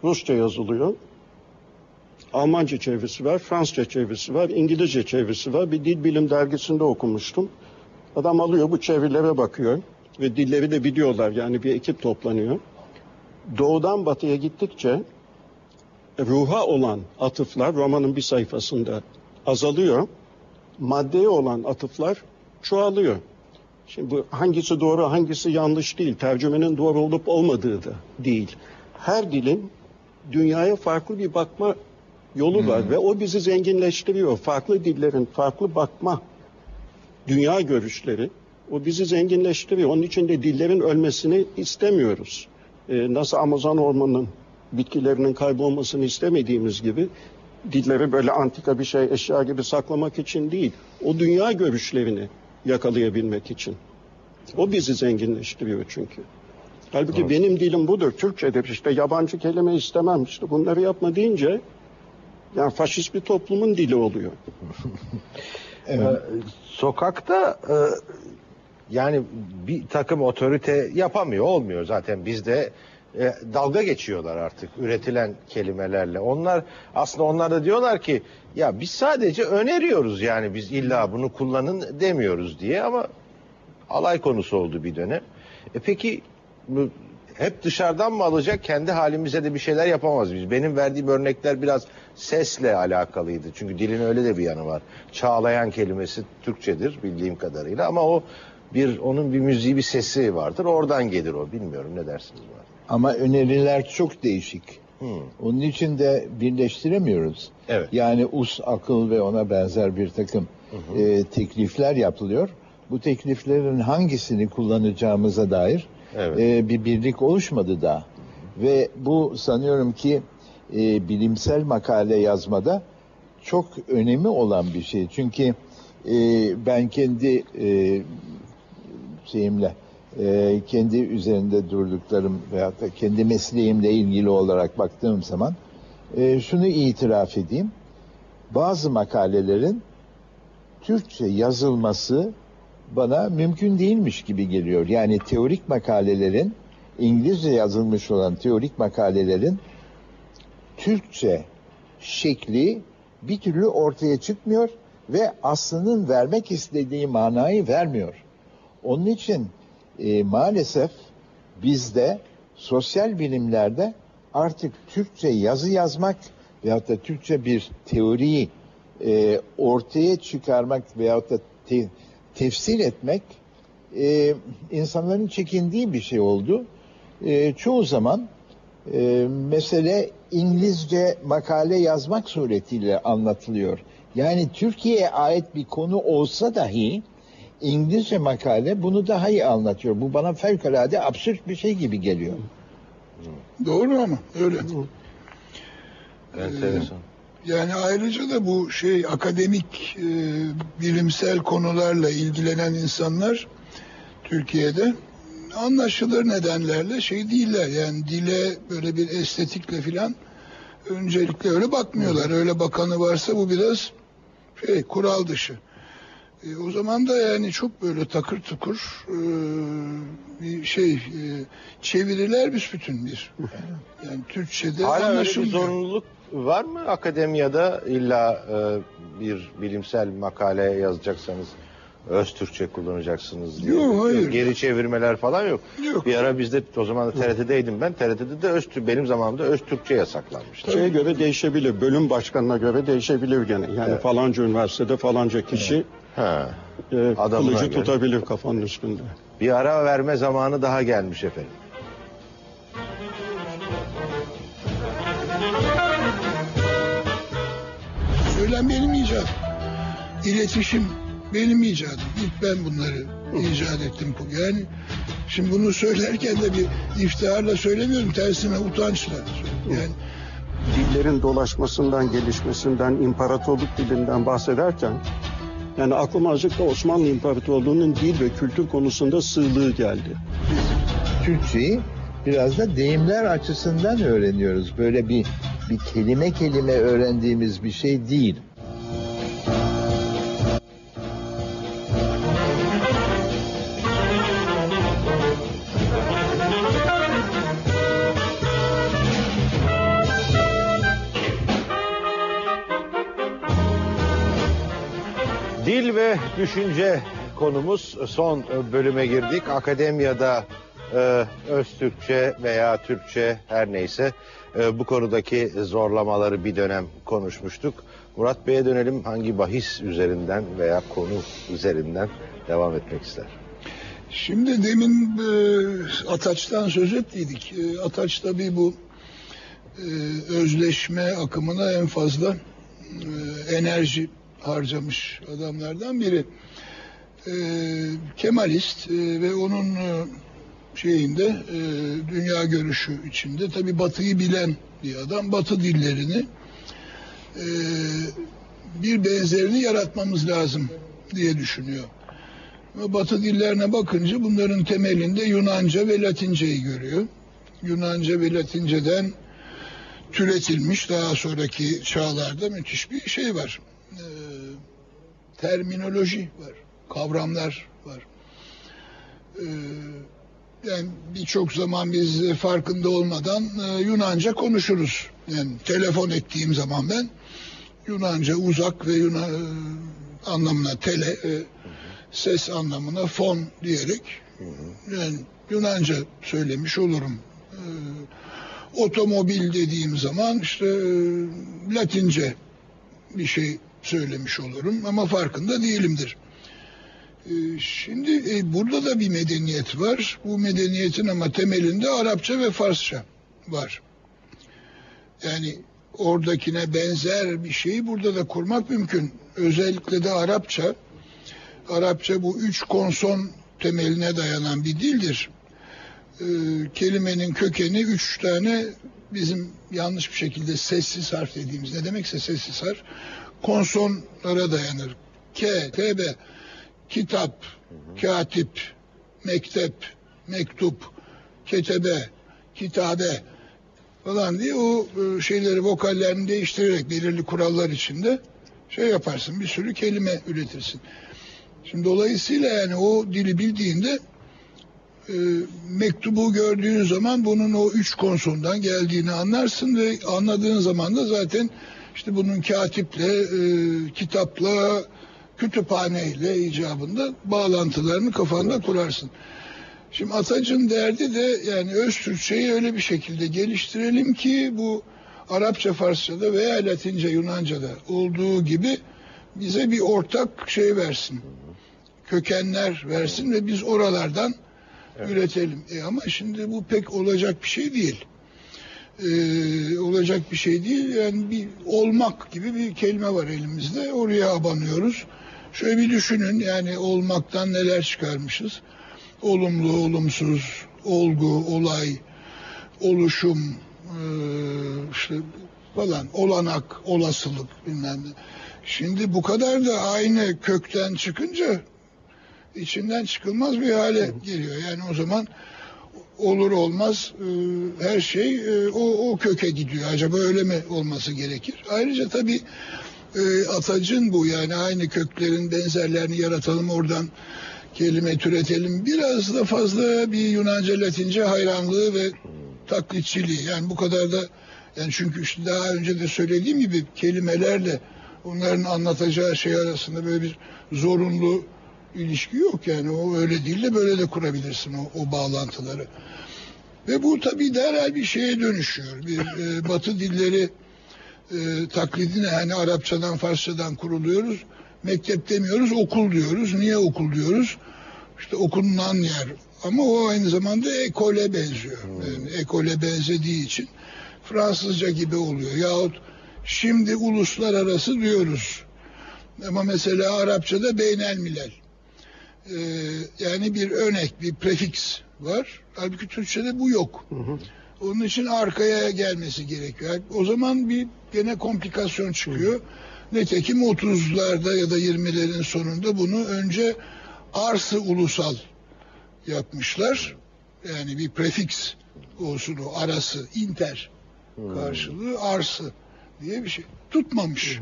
Rusça yazılıyor. Almanca çevirisi var, Fransızca çevirisi var, İngilizce çevirisi var. Bir dil bilim dergisinde okumuştum. Adam alıyor bu çevirilere bakıyor ve dilleri de biliyorlar yani bir ekip toplanıyor. Doğudan batıya gittikçe ruha olan atıflar romanın bir sayfasında azalıyor. Maddeye olan atıflar çoğalıyor. Şimdi bu hangisi doğru hangisi yanlış değil. Tercümenin doğru olup olmadığı da değil. Her dilin dünyaya farklı bir bakma yolu var ve o bizi zenginleştiriyor. Farklı dillerin farklı bakma dünya görüşleri o bizi zenginleştiriyor. Onun için de dillerin ölmesini istemiyoruz. Ee, nasıl Amazon ormanının bitkilerinin kaybolmasını istemediğimiz gibi dilleri böyle antika bir şey eşya gibi saklamak için değil. O dünya görüşlerini yakalayabilmek için. O bizi zenginleştiriyor çünkü. Halbuki benim dilim budur. Türkçedir işte yabancı kelime istemem işte bunları yapma deyince yani faşist bir toplumun dili oluyor. [laughs] Ee, sokakta e, yani bir takım otorite yapamıyor, olmuyor zaten bizde e, dalga geçiyorlar artık üretilen kelimelerle. Onlar aslında onlar da diyorlar ki ya biz sadece öneriyoruz yani biz illa bunu kullanın demiyoruz diye ama alay konusu oldu bir dönem. E peki bu hep dışarıdan mı alacak kendi halimize de bir şeyler yapamaz biz. Benim verdiğim örnekler biraz sesle alakalıydı. Çünkü dilin öyle de bir yanı var. Çağlayan kelimesi Türkçedir bildiğim kadarıyla ama o bir onun bir müziği bir sesi vardır. Oradan gelir o. Bilmiyorum ne dersiniz var. Ama öneriler çok değişik. Hmm. Onun için de birleştiremiyoruz. Evet. Yani us, akıl ve ona benzer bir takım e, teklifler yapılıyor. Bu tekliflerin hangisini kullanacağımıza dair Evet. e, bir birlik oluşmadı daha. Ve bu sanıyorum ki e, bilimsel makale yazmada çok önemi olan bir şey. Çünkü e, ben kendi e, şeyimle e, kendi üzerinde durduklarım veyahut da kendi mesleğimle ilgili olarak baktığım zaman e, şunu itiraf edeyim. Bazı makalelerin Türkçe yazılması bana mümkün değilmiş gibi geliyor. Yani teorik makalelerin İngilizce yazılmış olan teorik makalelerin Türkçe şekli bir türlü ortaya çıkmıyor ve aslının vermek istediği manayı vermiyor. Onun için e, maalesef bizde sosyal bilimlerde artık Türkçe yazı yazmak veyahut da Türkçe bir teoriyi e, ortaya çıkarmak veyahut da te- tefsir etmek e, insanların çekindiği bir şey oldu. E, çoğu zaman e, mesele İngilizce makale yazmak suretiyle anlatılıyor. Yani Türkiye'ye ait bir konu olsa dahi İngilizce makale bunu daha iyi anlatıyor. Bu bana fevkalade absürt bir şey gibi geliyor. Doğru ama öyle. Enteresan. Yani ayrıca da bu şey akademik e, bilimsel konularla ilgilenen insanlar Türkiye'de anlaşılır nedenlerle şey değiller. Yani dile böyle bir estetikle filan öncelikle öyle bakmıyorlar. Öyle bakanı varsa bu biraz şey kural dışı. E, o zaman da yani çok böyle takır tukur e, bir şey e, çeviriler büsbütün bir. Yani Türkçe'de Hala öyle bir anlaşılmıyor. zorunluluk var mı akademiyada illa e, bir bilimsel makale yazacaksanız öz Türkçe kullanacaksınız diye. Yok, hayır. Geri çevirmeler falan yok. Yok. Bir ara bizde o zaman da TRT'deydim ben. TRT'de de öz benim zamanımda öz Türkçe yasaklanmıştı. Şeye göre değişebilir. Bölüm başkanına göre değişebilir gene. Yani Evet. falanca üniversitede falanca kişi Ha. e, kılıcı göre. tutabilir kafanın üstünde. Bir ara verme zamanı daha gelmiş efendim. Söylem benim icadım. İletişim benim icadım. İlk ben bunları icat ettim. Yani şimdi bunu söylerken de bir iftiharla söylemiyorum. Tersine utançla. Yani Dillerin dolaşmasından, gelişmesinden, imparatorluk dilinden bahsederken yani aklıma azıcık da Osmanlı İmparatorluğu'nun dil ve kültür konusunda sığlığı geldi. Türkçeyi biraz da deyimler açısından öğreniyoruz. Böyle bir bir kelime kelime öğrendiğimiz bir şey değil. Düşünce konumuz son bölüme girdik. Akademiyada e, öz Türkçe veya Türkçe her neyse e, bu konudaki zorlamaları bir dönem konuşmuştuk. Murat Bey'e dönelim hangi bahis üzerinden veya konu üzerinden devam etmek ister? Şimdi demin e, Ataç'tan söz ettiydik. E, Ataç tabii bu e, özleşme akımına en fazla e, enerji harcamış adamlardan biri. E, Kemalist e, ve onun e, şeyinde e, dünya görüşü içinde tabii Batı'yı bilen bir adam. Batı dillerini e, bir benzerini yaratmamız lazım diye düşünüyor. Ve Batı dillerine bakınca bunların temelinde Yunanca ve Latinceyi görüyor. Yunanca ve Latinceden türetilmiş daha sonraki çağlarda müthiş bir şey var. Ee, terminoloji var, kavramlar var. Ee, yani birçok zaman biz farkında olmadan e, Yunanca konuşuruz. Yani telefon ettiğim zaman ben Yunanca uzak ve Yunan e, anlamına tele, e, ses anlamına fon diyerek Yani Yunanca söylemiş olurum. Ee, otomobil dediğim zaman işte e, Latince bir şey söylemiş olurum ama farkında değilimdir. Ee, Şimdi e, burada da bir medeniyet var. Bu medeniyetin ama temelinde Arapça ve Farsça var. Yani oradakine benzer bir şeyi burada da kurmak mümkün. Özellikle de Arapça. Arapça bu üç konson temeline dayanan bir dildir. Ee, kelimenin kökeni üç tane bizim yanlış bir şekilde sessiz harf dediğimiz ne demekse sessiz harf konsonlara dayanır. K, TB, kitap, katip, mektep, mektup, ketebe, kitabe falan diye o e, şeyleri vokallerini değiştirerek belirli kurallar içinde şey yaparsın bir sürü kelime üretirsin. Şimdi dolayısıyla yani o dili bildiğinde e, mektubu gördüğün zaman bunun o üç konsondan geldiğini anlarsın ve anladığın zaman da zaten işte bunun katiple, e, kitapla, kütüphaneyle icabında bağlantılarını kafanda kurarsın. Şimdi Atac'ın derdi de yani öz Türkçeyi öyle bir şekilde geliştirelim ki bu Arapça, Farsça'da veya Latince, Yunanca'da olduğu gibi bize bir ortak şey versin. Kökenler versin ve biz oralardan üretelim. E ama şimdi bu pek olacak bir şey değil. Ee, olacak bir şey değil. Yani bir olmak gibi bir kelime var elimizde. Oraya abanıyoruz. Şöyle bir düşünün yani olmaktan neler çıkarmışız. Olumlu, olumsuz, olgu, olay, oluşum, e, işte falan, olanak, olasılık bilmem ne. Şimdi bu kadar da aynı kökten çıkınca içinden çıkılmaz bir hale geliyor. Yani o zaman olur olmaz e, her şey e, o, o köke gidiyor. Acaba öyle mi olması gerekir? Ayrıca tabii e, atacın bu yani aynı köklerin benzerlerini yaratalım oradan kelime türetelim. Biraz da fazla bir Yunanca Latince hayranlığı ve taklitçiliği. Yani bu kadar da yani çünkü işte daha önce de söylediğim gibi kelimelerle onların anlatacağı şey arasında böyle bir zorunlu ilişki yok yani o öyle değil de böyle de kurabilirsin o, o bağlantıları. Ve bu tabii derhal bir şeye dönüşüyor. Bir e, Batı dilleri e, taklidine yani Arapçadan Farsçadan kuruluyoruz. Mektep demiyoruz, okul diyoruz. Niye okul diyoruz? İşte okunulan yer. Ama o aynı zamanda ekole benziyor. Yani ekole benzediği için Fransızca gibi oluyor. Yahut şimdi uluslararası diyoruz. Ama mesela Arapçada beynel milel. Ee, yani bir önek, bir prefiks var. Halbuki Türkçe'de bu yok. Onun için arkaya gelmesi gerekiyor. O zaman bir gene komplikasyon çıkıyor. Nitekim 30'larda ya da 20'lerin sonunda bunu önce arsı ulusal yapmışlar. Yani bir prefiks olsun o arası, inter karşılığı arsı diye bir şey. Tutmamış.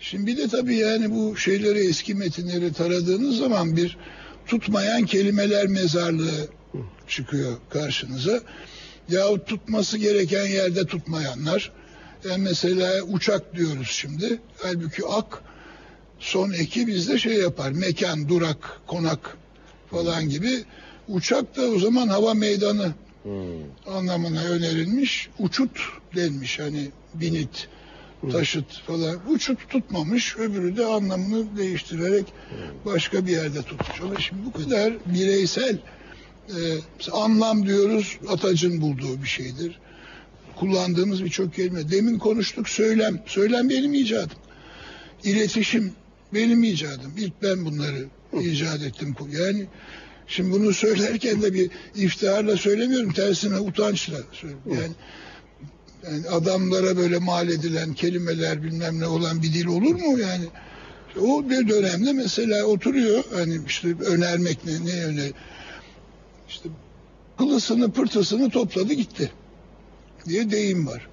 Şimdi bir de tabii yani bu şeyleri eski metinleri taradığınız zaman bir tutmayan kelimeler mezarlığı çıkıyor karşınıza. Yahut tutması gereken yerde tutmayanlar. Yani mesela uçak diyoruz şimdi. Halbuki ak son eki bizde şey yapar. Mekan, durak, konak falan gibi. Uçak da o zaman hava meydanı anlamına önerilmiş. Uçut denmiş hani binit, taşıt falan. Uçut tutmamış. Öbürü de anlamını değiştirerek başka bir yerde tutmuş. Ama şimdi bu kadar bireysel e, anlam diyoruz Atac'ın bulduğu bir şeydir. Kullandığımız birçok kelime. Demin konuştuk söylem. Söylem benim icadım. İletişim benim icadım. İlk ben bunları icat ettim. Yani şimdi bunu söylerken de bir iftiharla söylemiyorum. Tersine utançla söylüyorum. Yani, yani adamlara böyle mal edilen kelimeler bilmem ne olan bir dil olur mu yani? O bir dönemde mesela oturuyor hani işte önermek ne, ne öner işte pılısını pırtısını topladı gitti diye deyim var.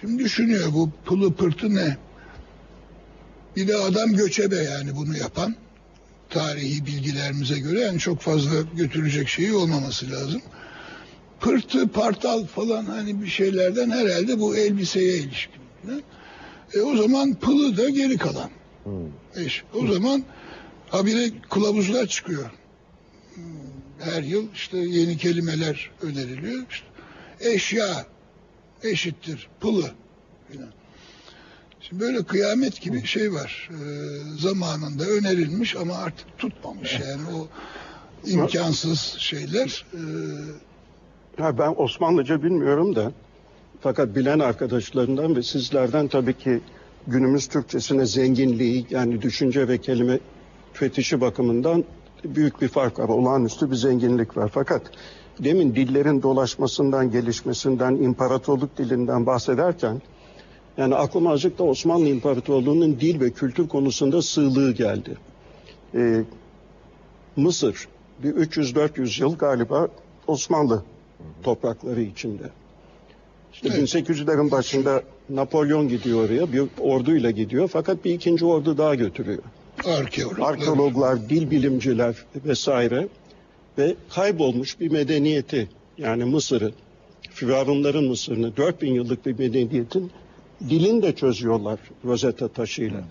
Şimdi düşünüyor bu pılı pırtı ne? Bir de adam göçebe yani bunu yapan tarihi bilgilerimize göre yani çok fazla götürecek şeyi olmaması lazım. Pırtı, partal falan hani bir şeylerden herhalde bu elbiseye ilişkin. E o zaman pılı da geri kalan. E, o zaman habire kılavuzlar çıkıyor. her yıl işte yeni kelimeler öneriliyor. İşte eşya eşittir pılı filan. Şimdi böyle kıyamet gibi şey var. Ee, zamanında önerilmiş ama artık tutmamış yani o imkansız şeyler. Ee, Ya ben Osmanlıca bilmiyorum da fakat bilen arkadaşlarından ve sizlerden tabii ki günümüz Türkçesine zenginliği yani düşünce ve kelime fetişi bakımından büyük bir fark var. Olağanüstü bir zenginlik var. Fakat demin dillerin dolaşmasından, gelişmesinden, imparatorluk dilinden bahsederken yani aklıma azıcık da Osmanlı İmparatorluğu'nun dil ve kültür konusunda sığlığı geldi. Ee, Mısır bir 300-400 yıl galiba Osmanlı toprakları içinde. İşte Evet. 1800'lerin başında Napolyon gidiyor oraya, bir orduyla gidiyor fakat bir ikinci ordu daha götürüyor. arkeologlar. Arkeologlar, dil bilimciler vesaire ve kaybolmuş bir medeniyeti yani Mısır'ı, Firavunların Mısır'ını 4000 yıllık bir medeniyetin dilini de çözüyorlar Rosetta taşıyla.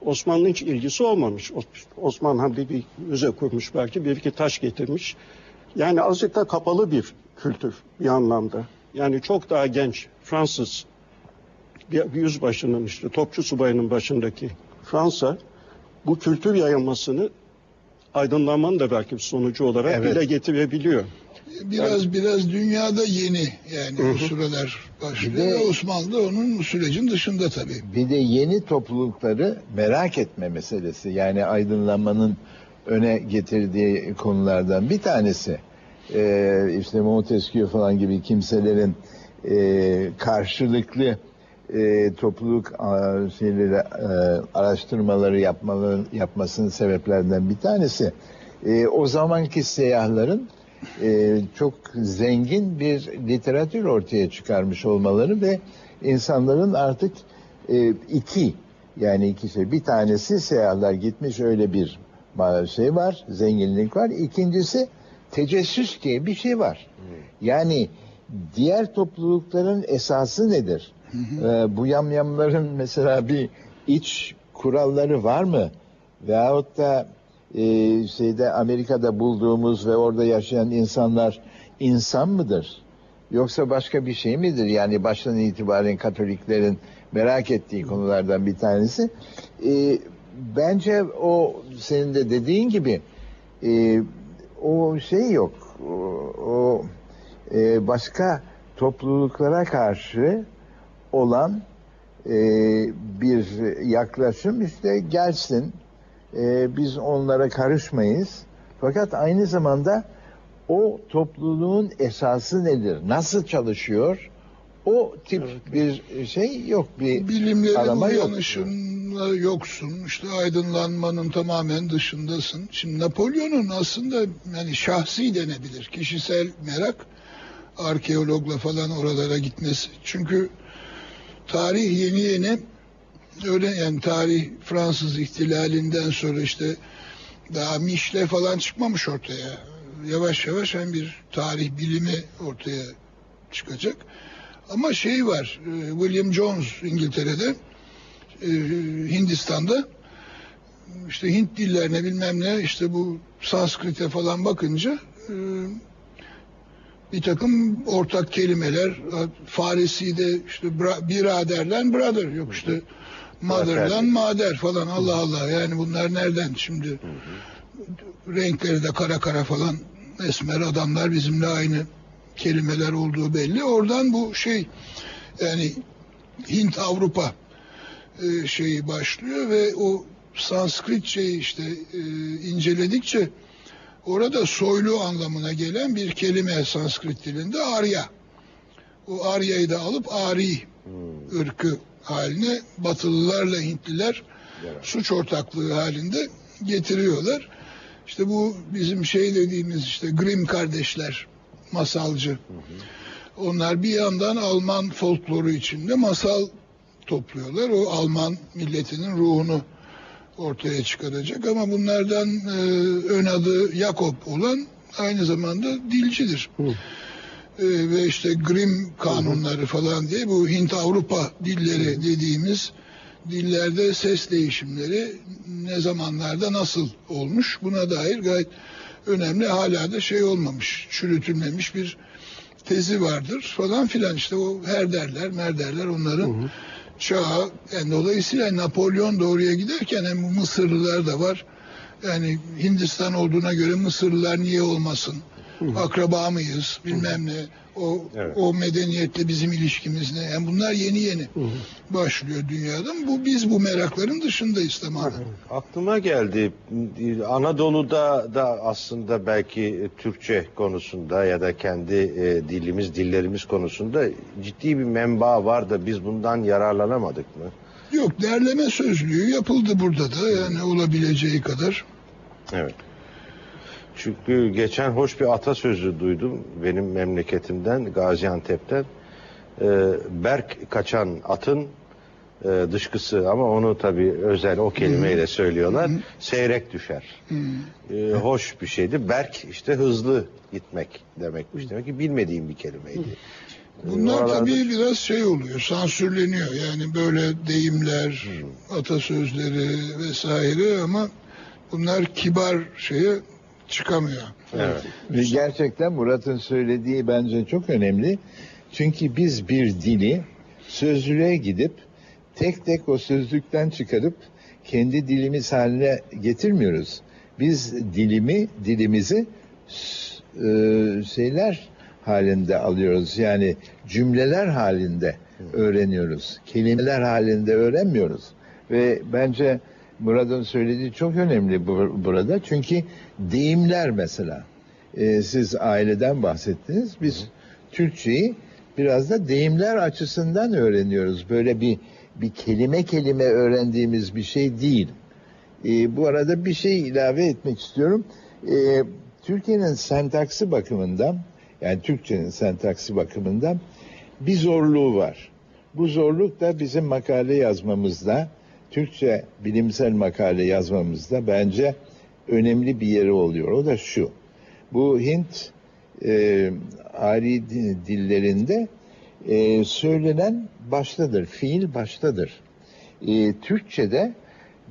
Osmanlı'nın hiç ilgisi olmamış. Os- Osman Hamdi bir müze kurmuş belki bir iki taş getirmiş. Yani azıcık da kapalı bir kültür bir anlamda. Yani çok daha genç Fransız bir, bir yüzbaşının işte topçu subayının başındaki Fransa bu kültür yayılmasını aydınlanmanın da belki bir sonucu olarak Evet. dile getirebiliyor. Biraz biraz dünyada yeni yani bu süreler başlıyor. Bir de- Osmanlı da onun sürecin dışında tabii. Bir de yeni toplulukları merak etme meselesi. Yani aydınlanmanın öne getirdiği konulardan bir tanesi. Ee, işte Montesquieu falan gibi kimselerin e, karşılıklı e, topluluk a, şeyleri e, araştırmaları yapmaları, yapmasının sebeplerden bir tanesi. E, o zamanki seyyahların e, çok zengin bir literatür ortaya çıkarmış olmaları ve insanların artık e, iki yani iki şey. Bir tanesi seyahatler gitmiş öyle bir şey var, zenginlik var. İkincisi tecessüs diye bir şey var. Yani diğer toplulukların esası nedir? Ee, bu yamyamların [laughs] mesela bir iç kuralları var mı? Veyahut da e, şeyde Amerika'da bulduğumuz ve orada yaşayan insanlar insan mıdır? Yoksa başka bir şey midir? Yani baştan itibaren Katoliklerin merak ettiği konulardan bir tanesi. E, bence o senin de dediğin gibi e, o şey yok. O, o e, başka topluluklara karşı olan e, bir yaklaşım işte gelsin e, biz onlara karışmayız. Fakat aynı zamanda o topluluğun esası nedir? Nasıl çalışıyor? O tip bir şey yok. Bir Bilimlerin arama yok. uyanışında yoksun. İşte aydınlanmanın tamamen dışındasın. Şimdi Napolyon'un aslında yani şahsi denebilir. Kişisel merak arkeologla falan oralara gitmesi. Çünkü tarih yeni yeni öyle yani tarih Fransız ihtilalinden sonra işte daha Mişle falan çıkmamış ortaya. Yavaş yavaş hem bir tarih bilimi ortaya çıkacak. Ama şey var, e, William Jones İngiltere'de, e, Hindistan'da. İşte Hint dillerine bilmem ne işte bu Sanskrit'e falan bakınca e, bir takım ortak kelimeler Farisi de işte biraderlen brother yok işte motherlan mader falan Allah Allah. Yani bunlar nereden? Şimdi renkleri de kara kara falan esmer adamlar bizimle aynı kelimeler olduğu belli. Oradan bu şey yani Hint Avrupa e, şeyi başlıyor ve o Sanskrit şeyi işte e, inceledikçe orada soylu anlamına gelen bir kelime Sanskrit dilinde Arya. O Arya'yı da alıp Ari ırkı haline Batılılarla Hintliler suç ortaklığı halinde getiriyorlar. İşte bu bizim şey dediğimiz işte Grimm kardeşler masalcı. Onlar bir yandan Alman folkloru içinde masal topluyorlar. O Alman milletinin ruhunu ortaya çıkaracak ama bunlardan e, ön adı Jakob olan aynı zamanda dilcidir. E, ve işte Grimm kanunları falan diye bu Hint Avrupa dilleri dediğimiz dillerde ses değişimleri ne zamanlarda nasıl olmuş buna dair gayet önemli hala da şey olmamış, çürütülmemiş bir tezi vardır falan filan. İşte o her derler mer derler onların çağı. Yani dolayısıyla Napolyon doğruya giderken hem Mısırlılar da var. Yani Hindistan olduğuna göre Mısırlılar niye olmasın akraba mıyız bilmem ne o Evet. o medeniyetle bizim ilişkimiz ne yani bunlar yeni yeni başlıyor dünyada bu biz bu merakların dışındayız tamamen. Aklıma geldi. Anadolu'da da aslında belki Türkçe konusunda ya da kendi e, dilimiz, dillerimiz konusunda ciddi bir menba var da biz bundan yararlanamadık mı? Yok derleme sözlüğü yapıldı burada da yani olabileceği kadar. Evet. Çünkü geçen hoş bir atasözü duydum benim memleketimden, Gaziantep'ten. Ee, Berk kaçan atın e, dışkısı ama onu tabii özel o kelimeyle söylüyorlar. Seyrek düşer. Ee, hoş bir şeydi. Berk işte hızlı gitmek demekmiş. Demek ki bilmediğim bir kelimeydi. Bunlar oralarda- tabii biraz şey oluyor, sansürleniyor. Yani böyle deyimler, atasözleri vesaire ama bunlar kibar şeye çıkamıyor. Evet. Ve gerçekten Murat'ın söylediği bence çok önemli. Çünkü biz bir dili sözlüğe gidip tek tek o sözlükten çıkarıp kendi dilimiz haline getirmiyoruz. Biz dilimi, dilimizi e, şeyler halinde alıyoruz. Yani cümleler halinde öğreniyoruz. Kelimeler halinde öğrenmiyoruz. Ve bence Murat'ın söylediği çok önemli bu- burada. Çünkü deyimler mesela. Ee, siz aileden bahsettiniz. Biz Türkçeyi biraz da deyimler açısından öğreniyoruz. Böyle bir bir kelime kelime öğrendiğimiz bir şey değil. Ee, bu arada bir şey ilave etmek istiyorum. Ee, Türkiye'nin sentaksi bakımından, yani Türkçenin sentaksi bakımından bir zorluğu var. Bu zorluk da bizim makale yazmamızda, Türkçe bilimsel makale yazmamızda bence önemli bir yeri oluyor. O da şu. Bu Hint e, ari di- dillerinde e, söylenen baştadır, fiil baştadır. E, Türkçe'de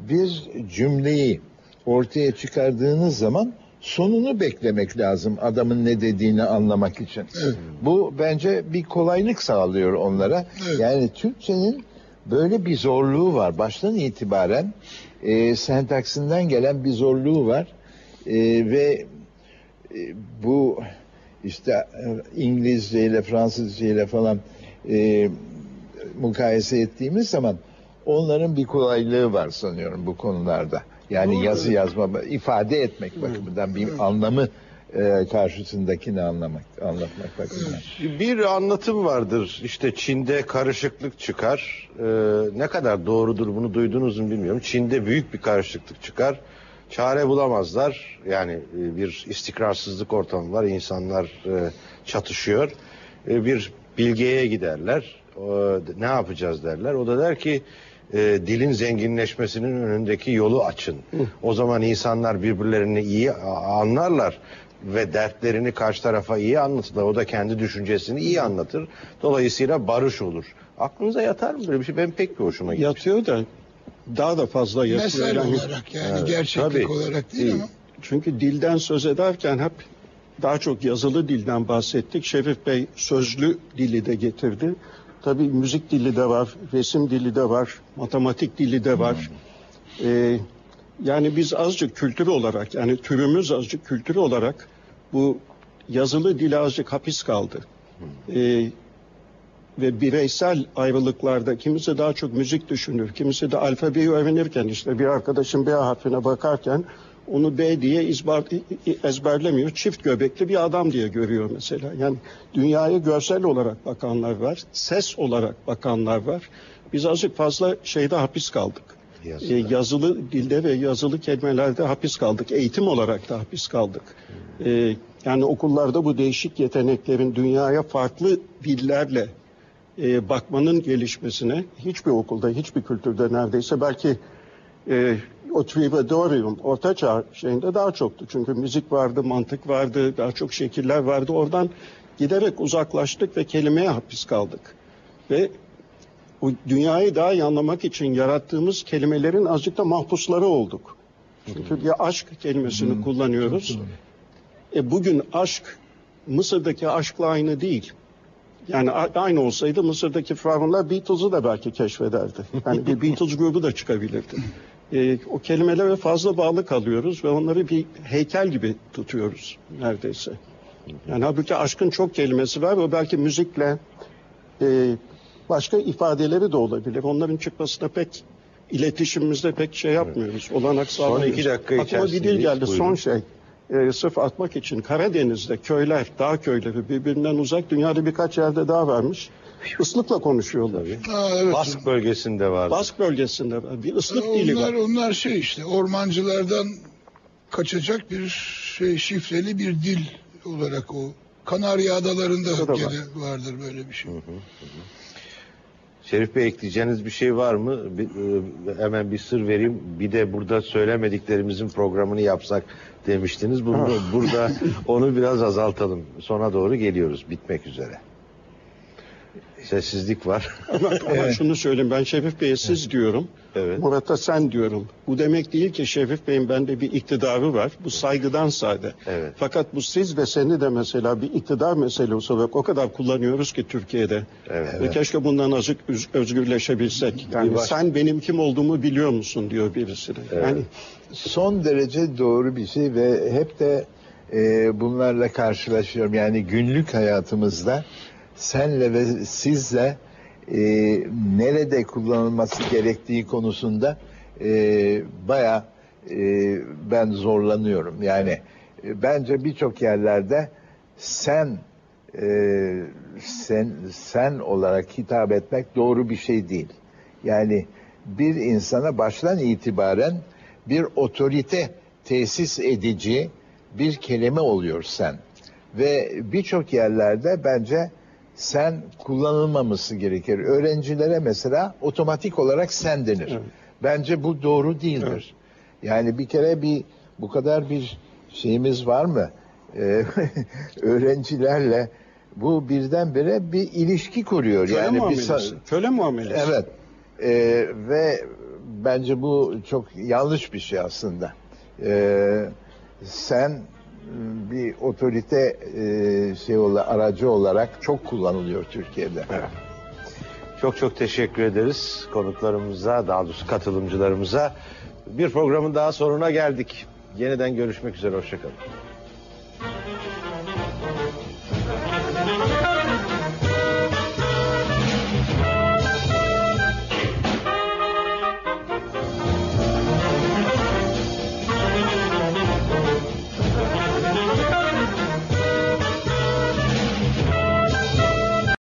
bir cümleyi ortaya çıkardığınız zaman sonunu beklemek lazım adamın ne dediğini anlamak için. Bu bence bir kolaylık sağlıyor onlara. Evet. Yani Türkçenin böyle bir zorluğu var. Baştan itibaren e, sentaksinden gelen bir zorluğu var. E, ve e, bu işte e, İngilizce ile Fransızca ile falan e, mukayese ettiğimiz zaman onların bir kolaylığı var sanıyorum bu konularda. Yani Doğru. yazı yazma, ifade etmek bakımından bir anlamı e, karşısındakini anlamak, anlatmak bakımından. Bir anlatım vardır. İşte Çin'de karışıklık çıkar. Ee, ne kadar doğrudur bunu duydunuz mu bilmiyorum. Çin'de büyük bir karışıklık çıkar. Çare bulamazlar. Yani e, bir istikrarsızlık ortamı var. İnsanlar e, çatışıyor. E, bir bilgeye giderler. O, ne yapacağız derler. O da der ki e, dilin zenginleşmesinin önündeki yolu açın. O zaman insanlar birbirlerini iyi anlarlar ve dertlerini karşı tarafa iyi anlatırlar. O da kendi düşüncesini iyi anlatır. Dolayısıyla barış olur. Aklınıza yatar mı böyle bir şey? Ben pek bir hoşuma gitti. Yatıyor da daha da fazla yatıyor. Mesel Yani- olarak yani Evet, gerçeklik tabii. olarak değil, Değil. ama Çünkü dilden söz ederken hep daha çok yazılı dilden bahsettik. Şerif Bey sözlü dili de getirdi. Tabii müzik dili de var, resim dili de var, matematik dili de var. Ee, yani biz azıcık kültür olarak, yani türümüz azıcık kültür olarak bu yazılı dile azıcık hapis kaldı. Ee, ve bireysel ayrılıklarda kimisi daha çok müzik düşünür, kimisi de alfabeyi öğrenirken işte bir arkadaşın B harfine bakarken onu B diye izbar, ezberlemiyor. Çift göbekli bir adam diye görüyor mesela. Yani dünyaya görsel olarak bakanlar var, ses olarak bakanlar var. Biz azıcık fazla şeyde hapis kaldık. Yazıda. Ee, yazılı dilde ve yazılı kelimelerde hapis kaldık. Eğitim olarak da hapis kaldık. Ee, yani okullarda bu değişik yeteneklerin dünyaya farklı dillerle e, bakmanın gelişmesine hiçbir okulda, hiçbir kültürde neredeyse belki e, o Trivadorium, Ortaçağ şeyinde daha çoktu. Çünkü müzik vardı, mantık vardı, daha çok şekiller vardı. Oradan giderek uzaklaştık ve kelimeye hapis kaldık. Ve o dünyayı daha iyi anlamak için yarattığımız kelimelerin azıcık da mahpusları olduk. Çünkü bir aşk kelimesini kullanıyoruz. E, bugün aşk Mısır'daki aşkla aynı değil. Yani aynı olsaydı Mısır'daki Firavunlar Beatles'ı da belki keşfederdi. Yani bir Beatles [laughs] grubu da çıkabilirdi. E, o kelimelere fazla bağlı kalıyoruz ve onları bir heykel gibi tutuyoruz neredeyse. Yani halbuki aşkın çok kelimesi var ve belki müzikle e, başka ifadeleri de olabilir. Onların çıkmasına pek iletişimimizde pek şey yapmıyoruz. Olanak Son sağlamıyoruz. iki dakika Aklıma bir dil geldi. Buyurun. Son şey. E, sırf atmak için Karadeniz'de köyler, dağ köyleri birbirinden uzak dünyada birkaç yerde daha varmış. Islıkla konuşuyorlar. Ha, evet. Bask bölgesinde var. Bask bölgesinde var. Bir ıslık dili onlar, var. onlar şey işte ormancılardan kaçacak bir şey şifreli bir dil olarak o Kanarya Adalarında gene vardır böyle bir şey. Şerif Bey ekleyeceğiniz bir şey var mı? Bir, e, hemen bir sır vereyim. Bir de burada söylemediklerimizin programını yapsak demiştiniz. Bunu, [laughs] burada onu biraz azaltalım. Sona doğru geliyoruz. Bitmek üzere. Sessizlik var. Ama, ama şunu söyleyeyim ben Şefik Bey'e siz diyorum. Evet. Murat'a sen diyorum. Bu demek değil ki Şefik Bey'in bende bir iktidarı var. Bu saygıdan sade. Evet. Fakat bu siz ve seni de mesela bir iktidar meselesi olarak o kadar kullanıyoruz ki Türkiye'de. Evet. Ve keşke bundan azıcık özgürleşebilsek. Yani baş- sen benim kim olduğumu biliyor musun diyor birisine. Yani son derece doğru bir şey ve hep de e, bunlarla karşılaşıyorum. Yani günlük hayatımızda senle ve sizle e, nerede kullanılması gerektiği konusunda e, baya e, ben zorlanıyorum. Yani e, bence birçok yerlerde sen e, sen sen olarak hitap etmek doğru bir şey değil. Yani bir insana baştan itibaren bir otorite tesis edici bir kelime oluyor sen. Ve birçok yerlerde bence sen kullanılmaması gerekir. Öğrencilere mesela otomatik olarak sen denir. Evet. Bence bu doğru değildir. Yani bir kere bir bu kadar bir şeyimiz var mı? Ee, [laughs] öğrencilerle bu birdenbire bir ilişki kuruyor. köle yani bir muamelesi. sa- Köle muamelesi. Evet. Ee, ve bence bu çok yanlış bir şey aslında. Ee, sen bir otorite e, şey aracı olarak çok kullanılıyor Türkiye'de. Çok çok teşekkür ederiz konuklarımıza, daha doğrusu katılımcılarımıza. Bir programın daha sonuna geldik. Yeniden görüşmek üzere, hoşçakalın.